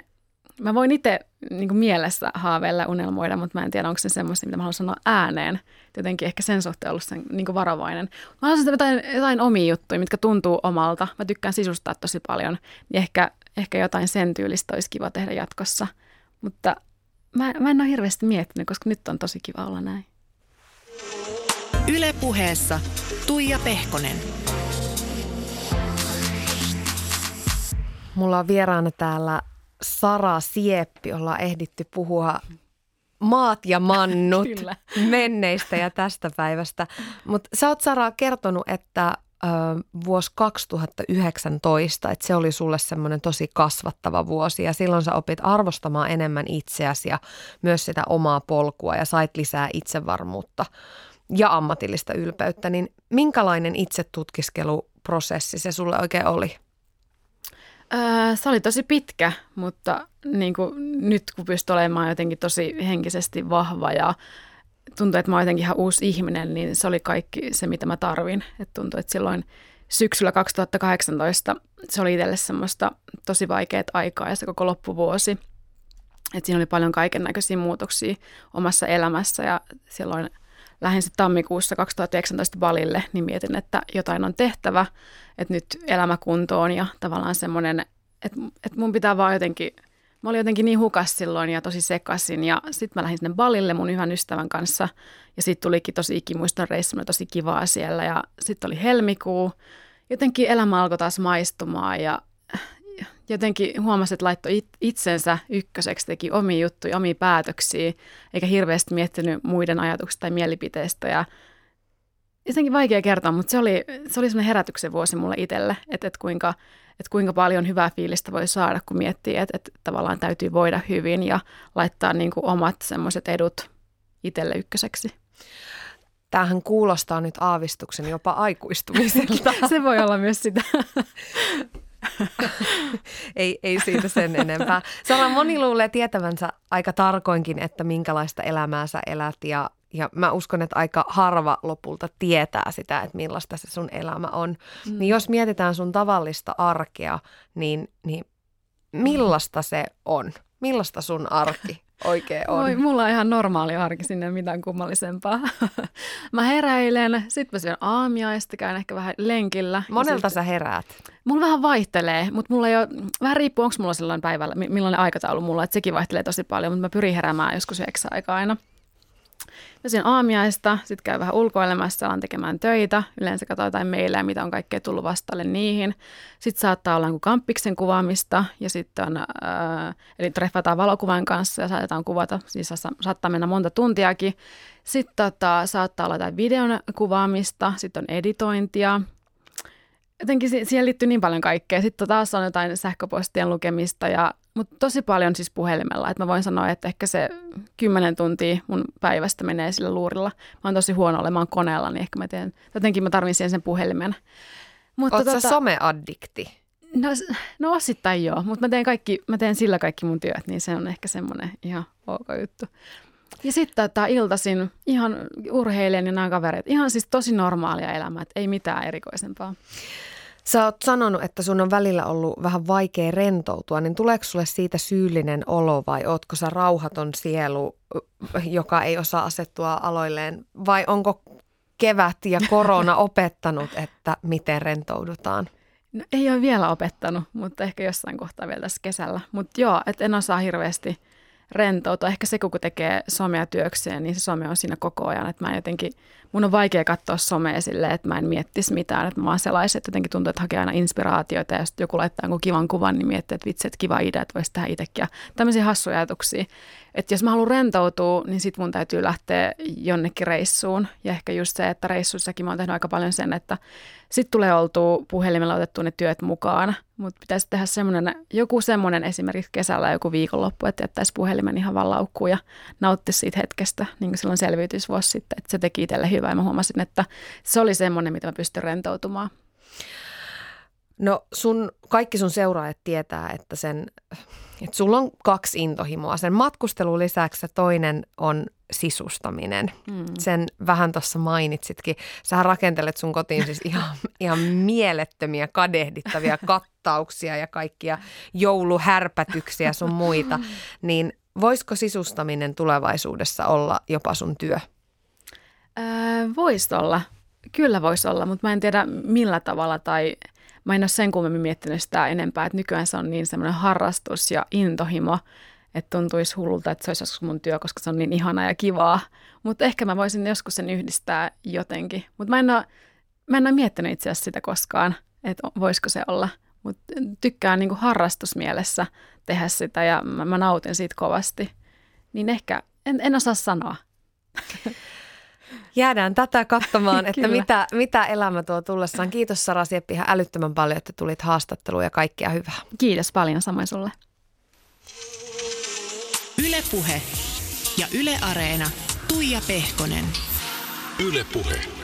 [SPEAKER 4] mä voin itse niin mielessä haaveilla unelmoida, mutta mä en tiedä, onko se semmoista, mitä mä haluan sanoa ääneen. Jotenkin ehkä sen suhteen ollut sen niin varovainen. Mä haluaisin jotain, jotain omia juttuja, mitkä tuntuu omalta. Mä tykkään sisustaa tosi paljon, niin ehkä, ehkä jotain sen tyylistä olisi kiva tehdä jatkossa. Mutta mä, mä en ole hirveästi miettinyt, koska nyt on tosi kiva olla näin.
[SPEAKER 1] Ylepuheessa Tuija Pehkonen.
[SPEAKER 3] Mulla on vieraana täällä Sara Sieppi, ollaan ehditty puhua maat ja mannut menneistä ja tästä päivästä. Mutta sä oot Sara kertonut, että ö, vuosi 2019, että se oli sulle semmoinen tosi kasvattava vuosi ja silloin sä opit arvostamaan enemmän itseäsi ja myös sitä omaa polkua ja sait lisää itsevarmuutta ja ammatillista ylpeyttä. Niin minkälainen itsetutkiskeluprosessi se sulle oikein oli?
[SPEAKER 4] Ää, se oli tosi pitkä, mutta niin kuin nyt kun pystyi olemaan jotenkin tosi henkisesti vahva ja tuntui, että mä oon jotenkin ihan uusi ihminen, niin se oli kaikki se, mitä mä tarvin. Et tuntui, että silloin syksyllä 2018 se oli itselle semmoista tosi vaikeat aikaa ja se koko loppuvuosi. Et siinä oli paljon kaiken näköisiä muutoksia omassa elämässä ja silloin – lähdin sitten tammikuussa 2019 Balille, niin mietin, että jotain on tehtävä, että nyt elämä kuntoon ja tavallaan semmoinen, että, että mun pitää vaan jotenkin, mä olin jotenkin niin hukas silloin ja tosi sekasin ja sitten mä lähdin sinne Balille mun hyvän ystävän kanssa ja sitten tulikin tosi ikimuiston reissu, tosi kivaa siellä ja sitten oli helmikuu, jotenkin elämä alkoi taas maistumaan ja jotenkin huomasi, että laittoi itsensä ykköseksi, teki omia juttuja, omia päätöksiä, eikä hirveästi miettinyt muiden ajatuksista tai mielipiteistä. Ja jotenkin vaikea kertoa, mutta se oli, se oli semmoinen herätyksen vuosi mulle itselle, että, että, kuinka, että kuinka paljon hyvää fiilistä voi saada, kun miettii, että, että tavallaan täytyy voida hyvin ja laittaa niin kuin omat semmoiset edut itselle ykköseksi.
[SPEAKER 3] Tämähän kuulostaa nyt aavistuksen jopa aikuistumiselta.
[SPEAKER 4] se voi olla myös sitä.
[SPEAKER 3] ei, ei siitä sen enempää. Sara, moni luulee tietävänsä aika tarkoinkin, että minkälaista elämää sä elät ja, ja mä uskon, että aika harva lopulta tietää sitä, että millaista se sun elämä on. Mm. Niin jos mietitään sun tavallista arkea, niin, niin millaista se on? Millaista sun arki oikein on?
[SPEAKER 4] Oi, mulla on ihan normaali arki sinne, mitään kummallisempaa. mä heräilen, sit mä syön aamiaista, käyn ehkä vähän lenkillä.
[SPEAKER 3] Monelta sä heräät?
[SPEAKER 4] Mulla vähän vaihtelee, mutta mulla ei ole, vähän riippuu, onko mulla sellainen päivällä, millainen aikataulu mulla, että sekin vaihtelee tosi paljon, mutta mä pyrin heräämään joskus yhdeksän aikaa aina. Mä syön aamiaista, sitten käyn vähän ulkoilemassa, alan tekemään töitä. Yleensä katsoin jotain meillä, mitä on kaikkea tullut vastalle niihin. Sitten saattaa olla jonkun kampiksen kuvaamista ja sitten on, äh, eli treffataan valokuvan kanssa ja saatetaan kuvata, siis saattaa mennä monta tuntiakin. Sitten tota, saattaa olla jotain videon kuvaamista, sitten on editointia, jotenkin siihen liittyy niin paljon kaikkea. Sitten taas on jotain sähköpostien lukemista ja mutta tosi paljon siis puhelimella. Että mä voin sanoa, että ehkä se kymmenen tuntia mun päivästä menee sillä luurilla. Mä oon tosi huono olemaan koneella, niin ehkä mä teen, jotenkin mä tarvitsen sen puhelimen.
[SPEAKER 3] Mutta Oletko tota, someaddikti?
[SPEAKER 4] No, no osittain joo, mutta mä teen, kaikki, mä teen sillä kaikki mun työt, niin se on ehkä semmoinen ihan ok juttu. Ja sitten tota, iltasin ihan urheilijan ja nämä kaverit, ihan siis tosi normaalia elämää, että ei mitään erikoisempaa.
[SPEAKER 3] Sä oot sanonut, että sun on välillä ollut vähän vaikea rentoutua, niin tuleeko sulle siitä syyllinen olo vai ootko sä rauhaton sielu, joka ei osaa asettua aloilleen vai onko kevät ja korona opettanut, että miten rentoudutaan?
[SPEAKER 4] No, ei ole vielä opettanut, mutta ehkä jossain kohtaa vielä tässä kesällä. Mutta joo, että en osaa hirveästi – rentoutua. Ehkä se, kun tekee somea työkseen, niin se some on siinä koko ajan. Että mä jotenkin, mun on vaikea katsoa somea silleen, että mä en miettisi mitään. Että mä vaan sellaisin, että jotenkin tuntuu, että hakee aina inspiraatioita ja sitten joku laittaa jonkun kivan kuvan, niin miettii, että vitsi, että kiva idea, että voisi tehdä itsekin. Ja tämmöisiä hassuja ajatuksia. Että jos mä haluan rentoutua, niin sit mun täytyy lähteä jonnekin reissuun. Ja ehkä just se, että reissuissakin mä oon tehnyt aika paljon sen, että sitten tulee oltu puhelimella otettu ne työt mukaan, mutta pitäisi tehdä semmoinen, joku semmoinen esimerkiksi kesällä joku viikonloppu, että jättäisi puhelimen ihan vaan laukkuun ja nauttisi siitä hetkestä, niin kuin silloin selviytysvuosi sitten, että se teki itselle hyvää ja mä huomasin, että se oli semmoinen, mitä mä pystyn rentoutumaan.
[SPEAKER 3] No sun, kaikki sun seuraajat tietää, että sen että sulla on kaksi intohimoa. Sen matkustelun lisäksi toinen on sisustaminen. Mm. Sen vähän tuossa mainitsitkin. Sähän rakentelet sun kotiin siis ihan, ihan mielettömiä, kadehdittavia kattauksia ja kaikkia jouluhärpätyksiä sun muita. Niin voisiko sisustaminen tulevaisuudessa olla jopa sun työ?
[SPEAKER 4] Öö, voisi olla. Kyllä voisi olla, mutta mä en tiedä millä tavalla tai – mä en ole sen kummemmin miettinyt sitä enempää, että nykyään se on niin semmoinen harrastus ja intohimo, että tuntuisi hullulta, että se olisi joskus mun työ, koska se on niin ihana ja kivaa. Mutta ehkä mä voisin joskus sen yhdistää jotenkin. Mutta mä en mä en ole miettinyt itse asiassa sitä koskaan, että voisiko se olla. Mutta tykkään niin kuin harrastusmielessä tehdä sitä ja mä, mä nautin siitä kovasti. Niin ehkä, en, en osaa sanoa.
[SPEAKER 3] Jäädään tätä katsomaan, että mitä, mitä elämä tuo tullessaan. Kiitos Sara Sieppi ihan älyttömän paljon, että tulit haastatteluun ja kaikkea hyvää.
[SPEAKER 4] Kiitos paljon samoin sulle.
[SPEAKER 1] Ylepuhe ja Yle Areena. Tuija Pehkonen.
[SPEAKER 2] Ylepuhe.